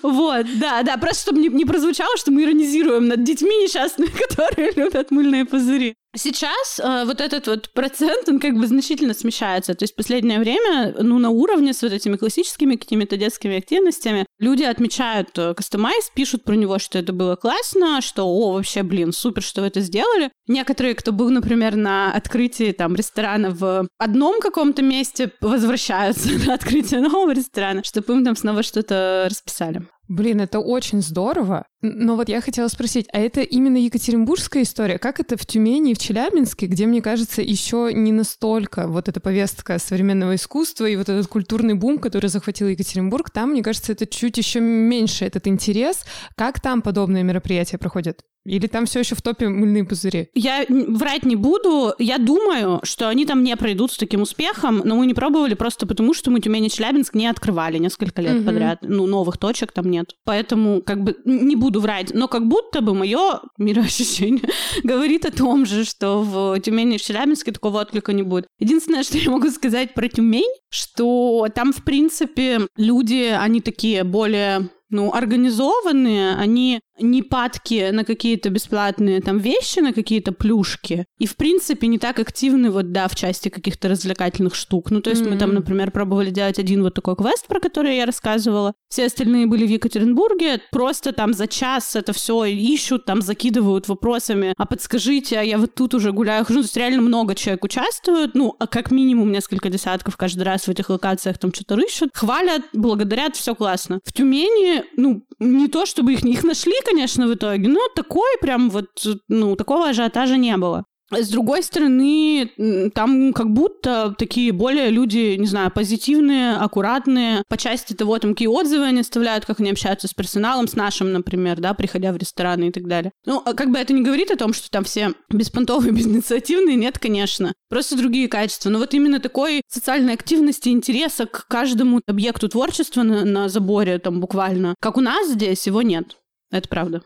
Speaker 2: Вот, да, да, просто чтобы не, не прозвучало, что мы иронизируем над детьми несчастными, которые любят мыльные пузыри. Сейчас э, вот этот вот процент, он как бы значительно смещается. То есть в последнее время, ну, на уровне с вот этими классическими какими-то детскими активностями, люди отмечают э, кастомайз, пишут про него, что это было классно, что, о, вообще, блин, супер, что вы это сделали. Некоторые, кто был, например, на открытии там ресторана в одном каком-то месте, возвращаются на открытие нового ресторана, чтобы им там снова что-то расписали.
Speaker 1: Блин, это очень здорово. Но вот я хотела спросить, а это именно екатеринбургская история? Как это в Тюмени и в Челябинске, где, мне кажется, еще не настолько вот эта повестка современного искусства и вот этот культурный бум, который захватил Екатеринбург, там, мне кажется, это чуть еще меньше этот интерес. Как там подобные мероприятия проходят? Или там все еще в топе мыльные пузыри?
Speaker 2: Я врать не буду. Я думаю, что они там не пройдут с таким успехом, но мы не пробовали просто потому, что мы Тюмень и Челябинск не открывали несколько лет угу. подряд. Ну, новых точек там нет. Поэтому как бы не буду врать. Но как будто бы мое мироощущение говорит о том же, что в Тюмени и Челябинске такого отклика не будет. Единственное, что я могу сказать про Тюмень, что там, в принципе, люди, они такие более ну, организованные, они не падки на какие-то бесплатные там вещи, на какие-то плюшки. И, в принципе, не так активны вот, да, в части каких-то развлекательных штук. Ну, то есть mm-hmm. мы там, например, пробовали делать один вот такой квест, про который я рассказывала. Все остальные были в Екатеринбурге. Просто там за час это все ищут, там закидывают вопросами. А подскажите, а я вот тут уже гуляю, хожу. То есть реально много человек участвуют. Ну, а как минимум несколько десятков каждый раз в этих локациях там что-то рыщут. Хвалят, благодарят, все классно. В Тюмени, ну, не то чтобы их, их нашли, конечно, в итоге, но такой прям вот, ну, такого ажиотажа не было. С другой стороны, там как будто такие более люди, не знаю, позитивные, аккуратные. По части того, там какие отзывы они оставляют, как они общаются с персоналом, с нашим, например, да, приходя в рестораны и так далее. Ну, а как бы это не говорит о том, что там все беспонтовые, безинициативные, нет, конечно. Просто другие качества. Но вот именно такой социальной активности, интереса к каждому объекту творчества на, на заборе, там буквально, как у нас здесь, его нет. Это правда.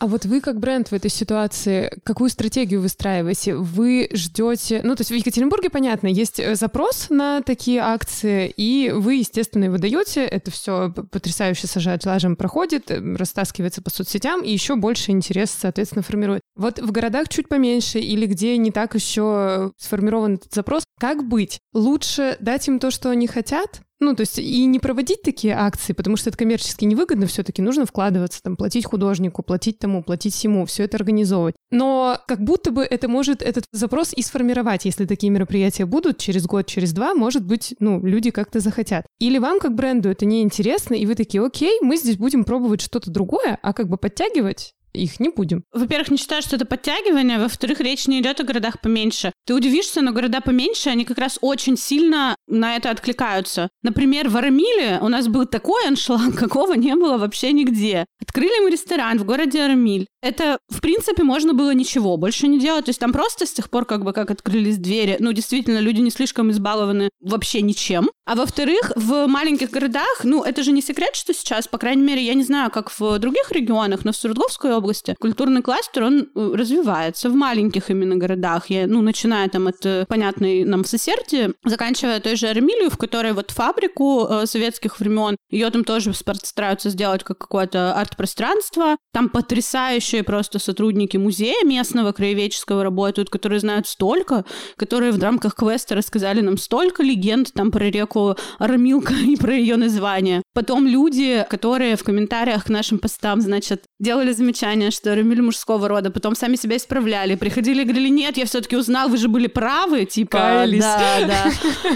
Speaker 1: А вот вы как бренд в этой ситуации, какую стратегию выстраиваете? Вы ждете... Ну, то есть в Екатеринбурге, понятно, есть э, запрос на такие акции, и вы, естественно, его даете. Это все потрясающе с ажиотажем проходит, э, растаскивается по соцсетям, и еще больше интерес, соответственно, формирует. Вот в городах чуть поменьше или где не так еще сформирован этот запрос, как быть? Лучше дать им то, что они хотят, ну, то есть и не проводить такие акции, потому что это коммерчески невыгодно, все-таки нужно вкладываться, там, платить художнику, платить тому, платить всему, все это организовывать. Но как будто бы это может этот запрос и сформировать, если такие мероприятия будут через год, через два, может быть, ну, люди как-то захотят. Или вам как бренду это не интересно, и вы такие, окей, мы здесь будем пробовать что-то другое, а как бы подтягивать их не будем.
Speaker 2: Во-первых, не считаю, что это подтягивание. Во-вторых, речь не идет о городах поменьше. Ты удивишься, но города поменьше, они как раз очень сильно на это откликаются. Например, в Арамиле у нас был такой аншлаг, какого не было вообще нигде. Открыли мы ресторан в городе Арамиль. Это, в принципе, можно было ничего больше не делать. То есть там просто с тех пор, как бы, как открылись двери, ну, действительно, люди не слишком избалованы вообще ничем. А во-вторых, в маленьких городах, ну, это же не секрет, что сейчас, по крайней мере, я не знаю, как в других регионах, но в Свердловской области культурный кластер, он э, развивается в маленьких именно городах. Я, ну, начиная там от э, понятной нам в Сосерде, заканчивая той же Армилию, в которой вот фабрику э, советских времен, ее там тоже стараются сделать как какое-то арт-пространство. Там потрясающе потрясающие просто сотрудники музея местного краеведческого работают, которые знают столько, которые в рамках квеста рассказали нам столько легенд там про реку Армилка и про ее название. Потом люди, которые в комментариях к нашим постам, значит, делали замечание, что Рамиль мужского рода, потом сами себя исправляли, приходили и говорили, нет, я все-таки узнал, вы же были правы, типа,
Speaker 1: Каялись.
Speaker 2: да, да.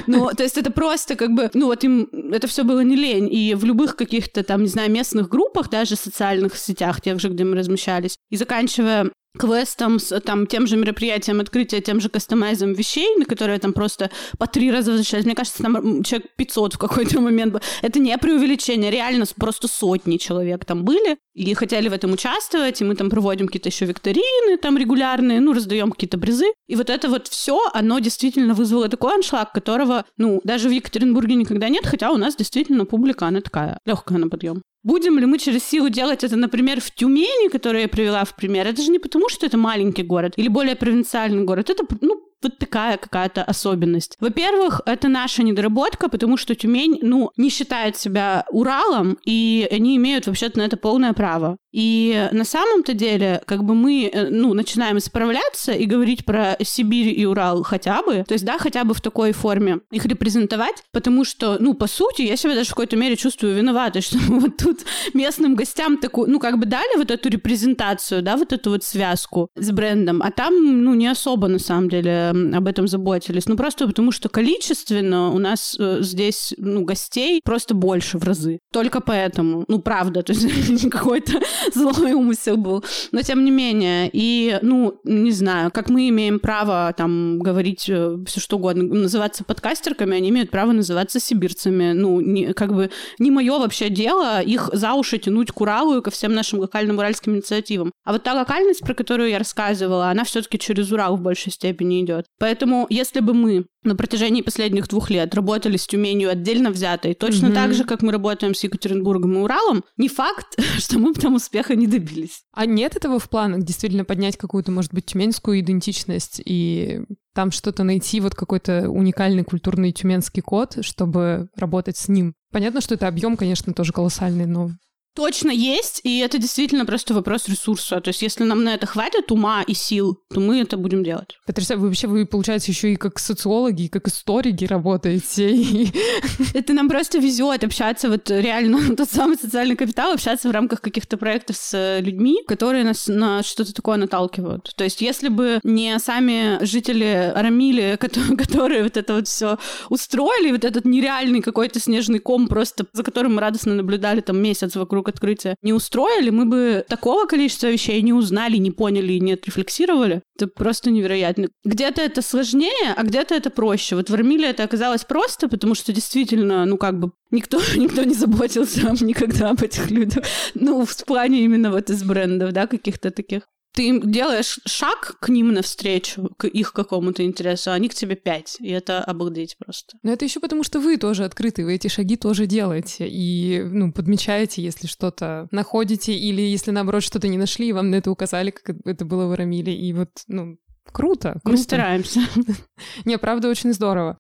Speaker 2: Ну, то есть это просто как бы, ну вот им это все было не лень, и в любых каких-то там, не знаю, местных группах, даже социальных сетях, тех же, где мы размещались, и заканчивая квестом, с там, тем же мероприятием открытия, тем же кастомайзом вещей, на которые там просто по три раза возвращались. Мне кажется, там человек 500 в какой-то момент. Это не преувеличение, реально просто сотни человек там были и хотели в этом участвовать, и мы там проводим какие-то еще викторины там регулярные, ну, раздаем какие-то призы. И вот это вот все, оно действительно вызвало такой аншлаг, которого, ну, даже в Екатеринбурге никогда нет, хотя у нас действительно публика, она такая легкая на подъем. Будем ли мы через силу делать это, например, в Тюмени, которую я привела в пример? Это же не потому, что это маленький город или более провинциальный город. Это, ну, вот такая какая-то особенность. Во-первых, это наша недоработка, потому что Тюмень, ну, не считает себя Уралом, и они имеют вообще-то на это полное право. И на самом-то деле, как бы мы, э, ну, начинаем исправляться и говорить про Сибирь и Урал хотя бы, то есть, да, хотя бы в такой форме их репрезентовать, потому что, ну, по сути, я себя даже в какой-то мере чувствую виноватой, что мы вот тут местным гостям такую, ну, как бы дали вот эту репрезентацию, да, вот эту вот связку с брендом, а там, ну, не особо, на самом деле, об этом заботились. Ну, просто потому что количественно у нас э, здесь, ну, гостей просто больше в разы. Только поэтому. Ну, правда, то есть какой-то злой умысел был. Но тем не менее. И, ну, не знаю, как мы имеем право там говорить э, все что угодно, называться подкастерками, они имеют право называться сибирцами. Ну, не, как бы не мое вообще дело их за уши тянуть к Уралу и ко всем нашим локальным уральским инициативам. А вот та локальность, про которую я рассказывала, она все-таки через Урал в большей степени идет. Поэтому, если бы мы на протяжении последних двух лет работали с Тюменью отдельно взятой, точно mm-hmm. так же, как мы работаем с Екатеринбургом и Уралом, не факт, что мы бы там успеха не добились.
Speaker 1: А нет этого в планах действительно поднять какую-то, может быть, тюменскую идентичность и там что-то найти, вот какой-то уникальный культурный тюменский код, чтобы работать с ним? Понятно, что это объем, конечно, тоже колоссальный, но
Speaker 2: Точно есть, и это действительно просто вопрос ресурса. То есть, если нам на это хватит ума и сил, то мы это будем делать.
Speaker 1: Потрясающе. Вы вообще, вы, получается, еще и как социологи, и как историки работаете.
Speaker 2: Это нам просто везет общаться, вот реально, тот самый социальный капитал, общаться в рамках каких-то проектов с э, людьми, которые нас на что-то такое наталкивают. То есть, если бы не сами жители которые, которые вот это вот все устроили, вот этот нереальный какой-то снежный ком, просто за которым мы радостно наблюдали там месяц вокруг вокруг открытия не устроили, мы бы такого количества вещей не узнали, не поняли и не отрефлексировали. Это просто невероятно. Где-то это сложнее, а где-то это проще. Вот в Армиле это оказалось просто, потому что действительно, ну как бы никто, никто не заботился никогда об этих людях. Ну, в плане именно вот из брендов, да, каких-то таких ты делаешь шаг к ним навстречу, к их какому-то интересу, а они к тебе пять. И это обалдеть просто.
Speaker 1: Но это еще потому, что вы тоже открыты, вы эти шаги тоже делаете. И, ну, подмечаете, если что-то находите, или если, наоборот, что-то не нашли, и вам на это указали, как это было в Арамиле. И вот, ну, круто. круто.
Speaker 2: Мы стараемся.
Speaker 1: Не, правда, очень здорово.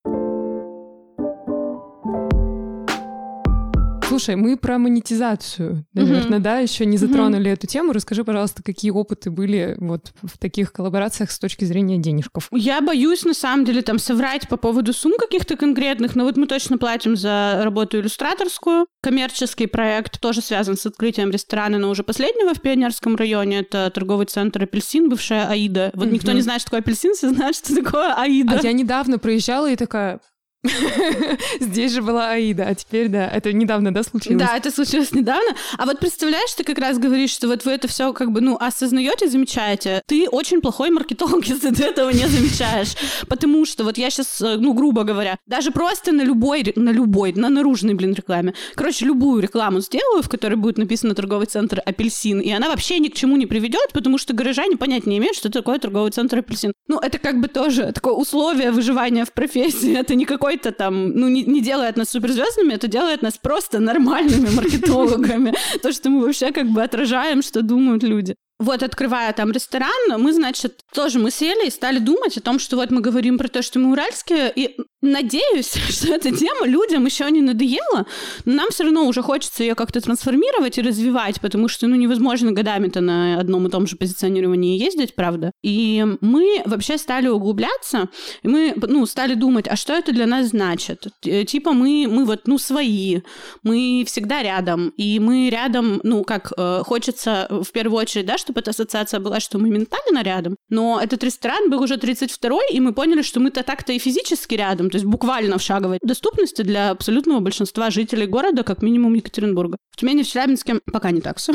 Speaker 1: Слушай, мы про монетизацию, наверное, да, еще не затронули эту тему. Расскажи, пожалуйста, какие опыты были вот в таких коллаборациях с точки зрения денежков?
Speaker 2: Я боюсь, на самом деле, там соврать по поводу сумм каких-то конкретных, но вот мы точно платим за работу иллюстраторскую. Коммерческий проект тоже связан с открытием ресторана, но уже последнего в Пионерском районе. Это торговый центр «Апельсин», бывшая «Аида». Вот никто не знает, что такое «Апельсин», все знают, что такое «Аида».
Speaker 1: А я недавно проезжала и такая, Здесь же была Аида, а теперь, да, это недавно, да, случилось?
Speaker 2: Да, это случилось недавно. А вот представляешь, ты как раз говоришь, что вот вы это все как бы, ну, осознаете, замечаете. Ты очень плохой маркетолог, если ты этого не замечаешь. Потому что вот я сейчас, ну, грубо говоря, даже просто на любой, на любой, на наружной, блин, рекламе. Короче, любую рекламу сделаю, в которой будет написано торговый центр апельсин, и она вообще ни к чему не приведет, потому что горожане понять не имеют, что такое торговый центр апельсин. Ну, это как бы тоже такое условие выживания в профессии. Это не какой какой-то там, ну, не, не делает нас суперзвездами, это делает нас просто нормальными маркетологами. То, что мы вообще как бы отражаем, что думают люди. Вот, открывая там ресторан, мы, значит, тоже мы сели и стали думать о том, что вот мы говорим про то, что мы уральские, и надеюсь, что эта тема людям еще не надоела, но нам все равно уже хочется ее как-то трансформировать и развивать, потому что, ну, невозможно годами-то на одном и том же позиционировании ездить, правда. И мы вообще стали углубляться, и мы, ну, стали думать, а что это для нас значит? Типа мы, мы вот, ну, свои, мы всегда рядом, и мы рядом, ну, как э, хочется в первую очередь, да, чтобы эта ассоциация была, что мы ментально рядом, но этот ресторан был уже 32-й, и мы поняли, что мы-то так-то и физически рядом, то есть буквально в шаговой доступности для абсолютного большинства жителей города, как минимум Екатеринбурга. В Тюмени, в Челябинске пока не так все.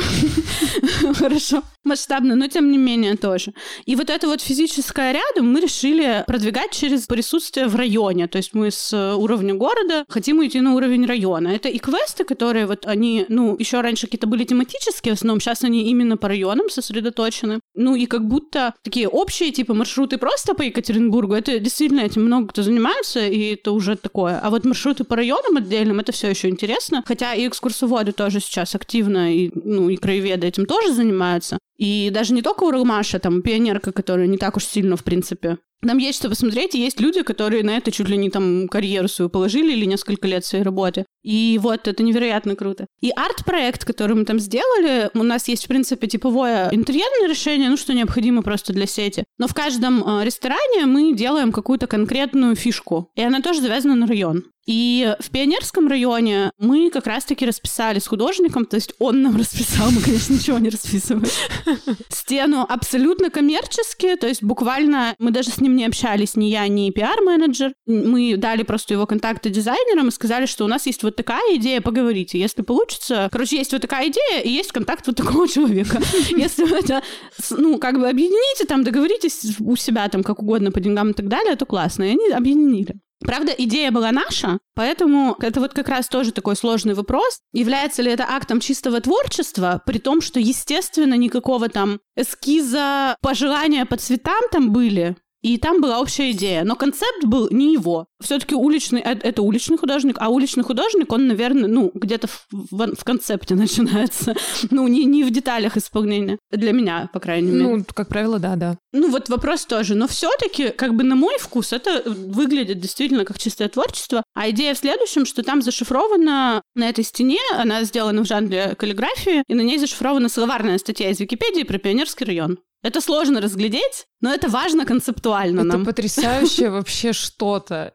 Speaker 2: Хорошо. Масштабно, но тем не менее тоже. И вот это вот физическое рядом мы решили продвигать через присутствие в районе. То есть мы с уровня города хотим уйти на уровень района. Это и квесты, которые вот они, ну, еще раньше какие-то были тематические, в основном сейчас они именно по районам сосредоточены. Ну и как будто такие общие типа маршруты просто по Екатеринбургу, это действительно этим много кто занимается, и это уже такое. А вот маршруты по районам отдельным, это все еще интересно. Хотя и экскурсоводы тоже сейчас активно, и, ну, и краеведы этим тоже занимаются. И даже не только Уралмаша, там, пионерка, которая не так уж сильно, в принципе, Нам есть что посмотреть, и есть люди, которые на это чуть ли не там карьеру свою положили или несколько лет своей работы. И вот это невероятно круто. И арт-проект, который мы там сделали, у нас есть, в принципе, типовое интерьерное решение, ну, что необходимо просто для сети. Но в каждом э, ресторане мы делаем какую-то конкретную фишку. И она тоже завязана на район. И в Пионерском районе мы как раз-таки расписали с художником, то есть он нам расписал, мы, конечно, ничего не расписываем, стену абсолютно коммерчески, то есть буквально мы даже с ним не общались, ни я, ни пиар-менеджер. Мы дали просто его контакты дизайнерам и сказали, что у нас есть вот такая идея, поговорите. Если получится... Короче, есть вот такая идея, и есть контакт вот такого человека. Если вы это, ну, как бы объедините, там, договоритесь у себя там как угодно по деньгам и так далее, то классно. И они объединили. Правда, идея была наша, поэтому это вот как раз тоже такой сложный вопрос. Является ли это актом чистого творчества, при том, что, естественно, никакого там эскиза, пожелания по цветам там были, и там была общая идея, но концепт был не его. Все-таки уличный э, это уличный художник, а уличный художник, он, наверное, ну, где-то в, в, в концепте начинается. ну, не, не в деталях исполнения. Для меня, по крайней мере.
Speaker 1: Ну, как правило, да, да.
Speaker 2: Ну, вот вопрос тоже. Но все-таки, как бы на мой вкус, это выглядит действительно как чистое творчество. А идея в следующем, что там зашифрована на этой стене, она сделана в жанре каллиграфии, и на ней зашифрована словарная статья из Википедии про Пионерский район. Это сложно разглядеть, но это важно концептуально
Speaker 1: это
Speaker 2: нам.
Speaker 1: Это потрясающе вообще что-то.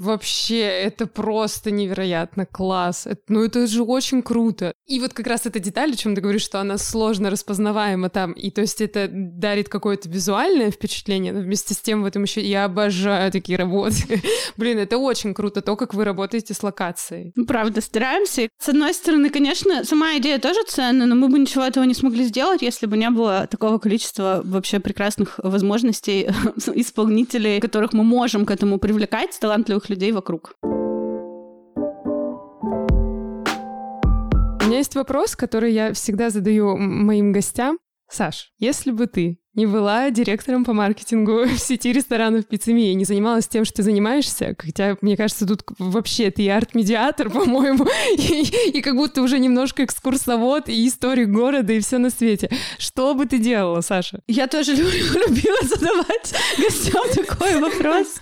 Speaker 1: Вообще, это просто невероятно класс. Это, ну, это же очень круто. И вот как раз эта деталь, о чем ты говоришь, что она сложно распознаваема там, и то есть это дарит какое-то визуальное впечатление, но вместе с тем в этом еще я обожаю такие работы. Блин, это очень круто, то, как вы работаете с локацией.
Speaker 2: Ну, правда, стараемся. С одной стороны, конечно, сама идея тоже ценна, но мы бы ничего этого не смогли сделать, если бы не было такого количества вообще прекрасных возможностей исполнителей, которых мы можем к этому привлекать, талантливых людей вокруг.
Speaker 1: У меня есть вопрос, который я всегда задаю моим гостям. Саш, если бы ты не была директором по маркетингу в сети ресторанов Пиццемия, не занималась тем, что ты занимаешься, хотя, мне кажется, тут вообще ты арт-медиатор, по-моему, и, и как будто уже немножко экскурсовод и историк города и все на свете. Что бы ты делала, Саша?
Speaker 2: Я тоже любила задавать гостям такой вопрос.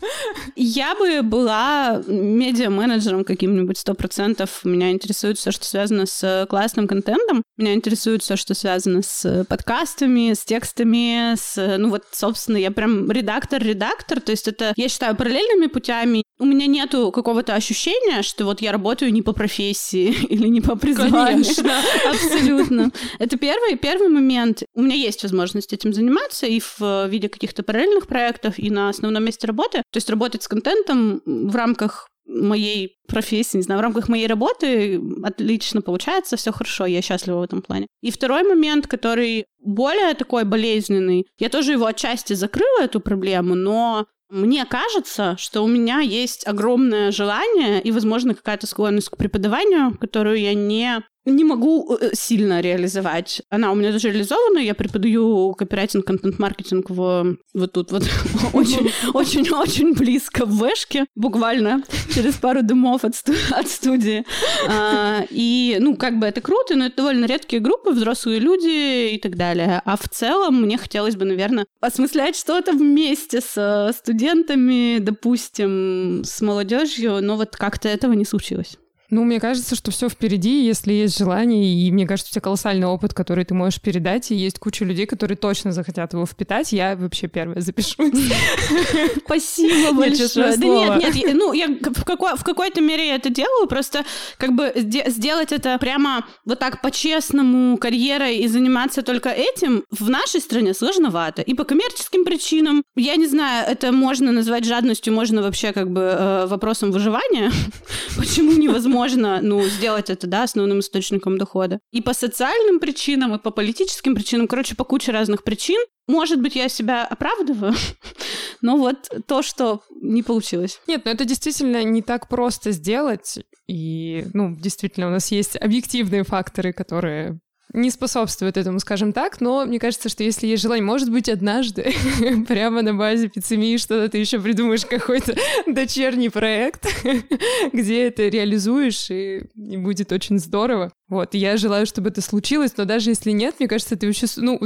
Speaker 2: Я бы была медиа-менеджером каким-нибудь сто процентов. Меня интересует все, что связано с классным контентом. Меня интересует все, что связано с подкастами, с текстами, с... Ну вот, собственно, я прям редактор-редактор, то есть это, я считаю, параллельными путями. У меня нету какого-то ощущения, что вот я работаю не по профессии или не по призванию.
Speaker 1: Конечно.
Speaker 2: Абсолютно. Это первый, первый момент. У меня есть возможность этим заниматься и в виде каких-то параллельных проектов, и на основном месте работы. То есть работать с контентом в рамках моей профессии, не знаю, в рамках моей работы отлично получается, все хорошо, я счастлива в этом плане. И второй момент, который более такой болезненный, я тоже его отчасти закрыла, эту проблему, но мне кажется, что у меня есть огромное желание и, возможно, какая-то склонность к преподаванию, которую я не не могу э, сильно реализовать. Она у меня даже реализована. Я преподаю копирайтинг, контент-маркетинг в вот тут вот очень-очень-очень близко в Вешке, буквально через пару дымов от, сту от студии. А, и, ну, как бы это круто, но это довольно редкие группы, взрослые люди и так далее. А в целом мне хотелось бы, наверное, осмыслять что-то вместе с студентами, допустим, с молодежью, но вот как-то этого не случилось.
Speaker 1: Ну, мне кажется, что все впереди, если есть желание, и мне кажется, у тебя колоссальный опыт, который ты можешь передать, и есть куча людей, которые точно захотят его впитать. Я вообще первая запишусь.
Speaker 2: Спасибо большое. Да нет, нет, ну, я в, какой, в какой-то мере я это делаю, просто как бы сделать это прямо вот так по-честному карьерой и заниматься только этим в нашей стране сложновато. И по коммерческим причинам, я не знаю, это можно назвать жадностью, можно вообще как бы э, вопросом выживания. Почему невозможно можно, ну, сделать это, да, основным источником дохода. И по социальным причинам, и по политическим причинам, короче, по куче разных причин. Может быть, я себя оправдываю, но вот то, что не получилось.
Speaker 1: Нет, ну это действительно не так просто сделать. И, ну, действительно, у нас есть объективные факторы, которые не способствует этому, скажем так, но мне кажется, что если есть желание, может быть, однажды прямо на базе пиццемии что-то ты еще придумаешь какой-то дочерний проект, где это реализуешь, и, и будет очень здорово. Вот, я желаю, чтобы это случилось, но даже если нет, мне кажется, ты вообще, ну,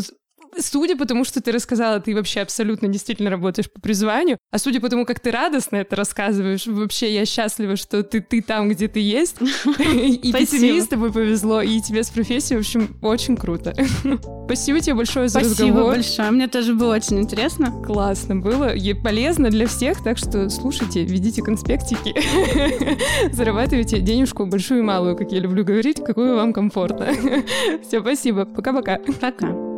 Speaker 1: судя по тому, что ты рассказала, ты вообще абсолютно действительно работаешь по призванию, а судя по тому, как ты радостно это рассказываешь, вообще я счастлива, что ты, ты там, где ты есть. И пятерни с тобой повезло, и тебе с профессией, в общем, очень круто. Спасибо тебе большое за
Speaker 2: разговор.
Speaker 1: Спасибо
Speaker 2: большое, мне тоже было очень интересно.
Speaker 1: Классно было, и полезно для всех, так что слушайте, ведите конспектики, зарабатывайте денежку большую и малую, как я люблю говорить, какую вам комфортно. Все, спасибо, пока-пока.
Speaker 2: Пока. -пока. Пока.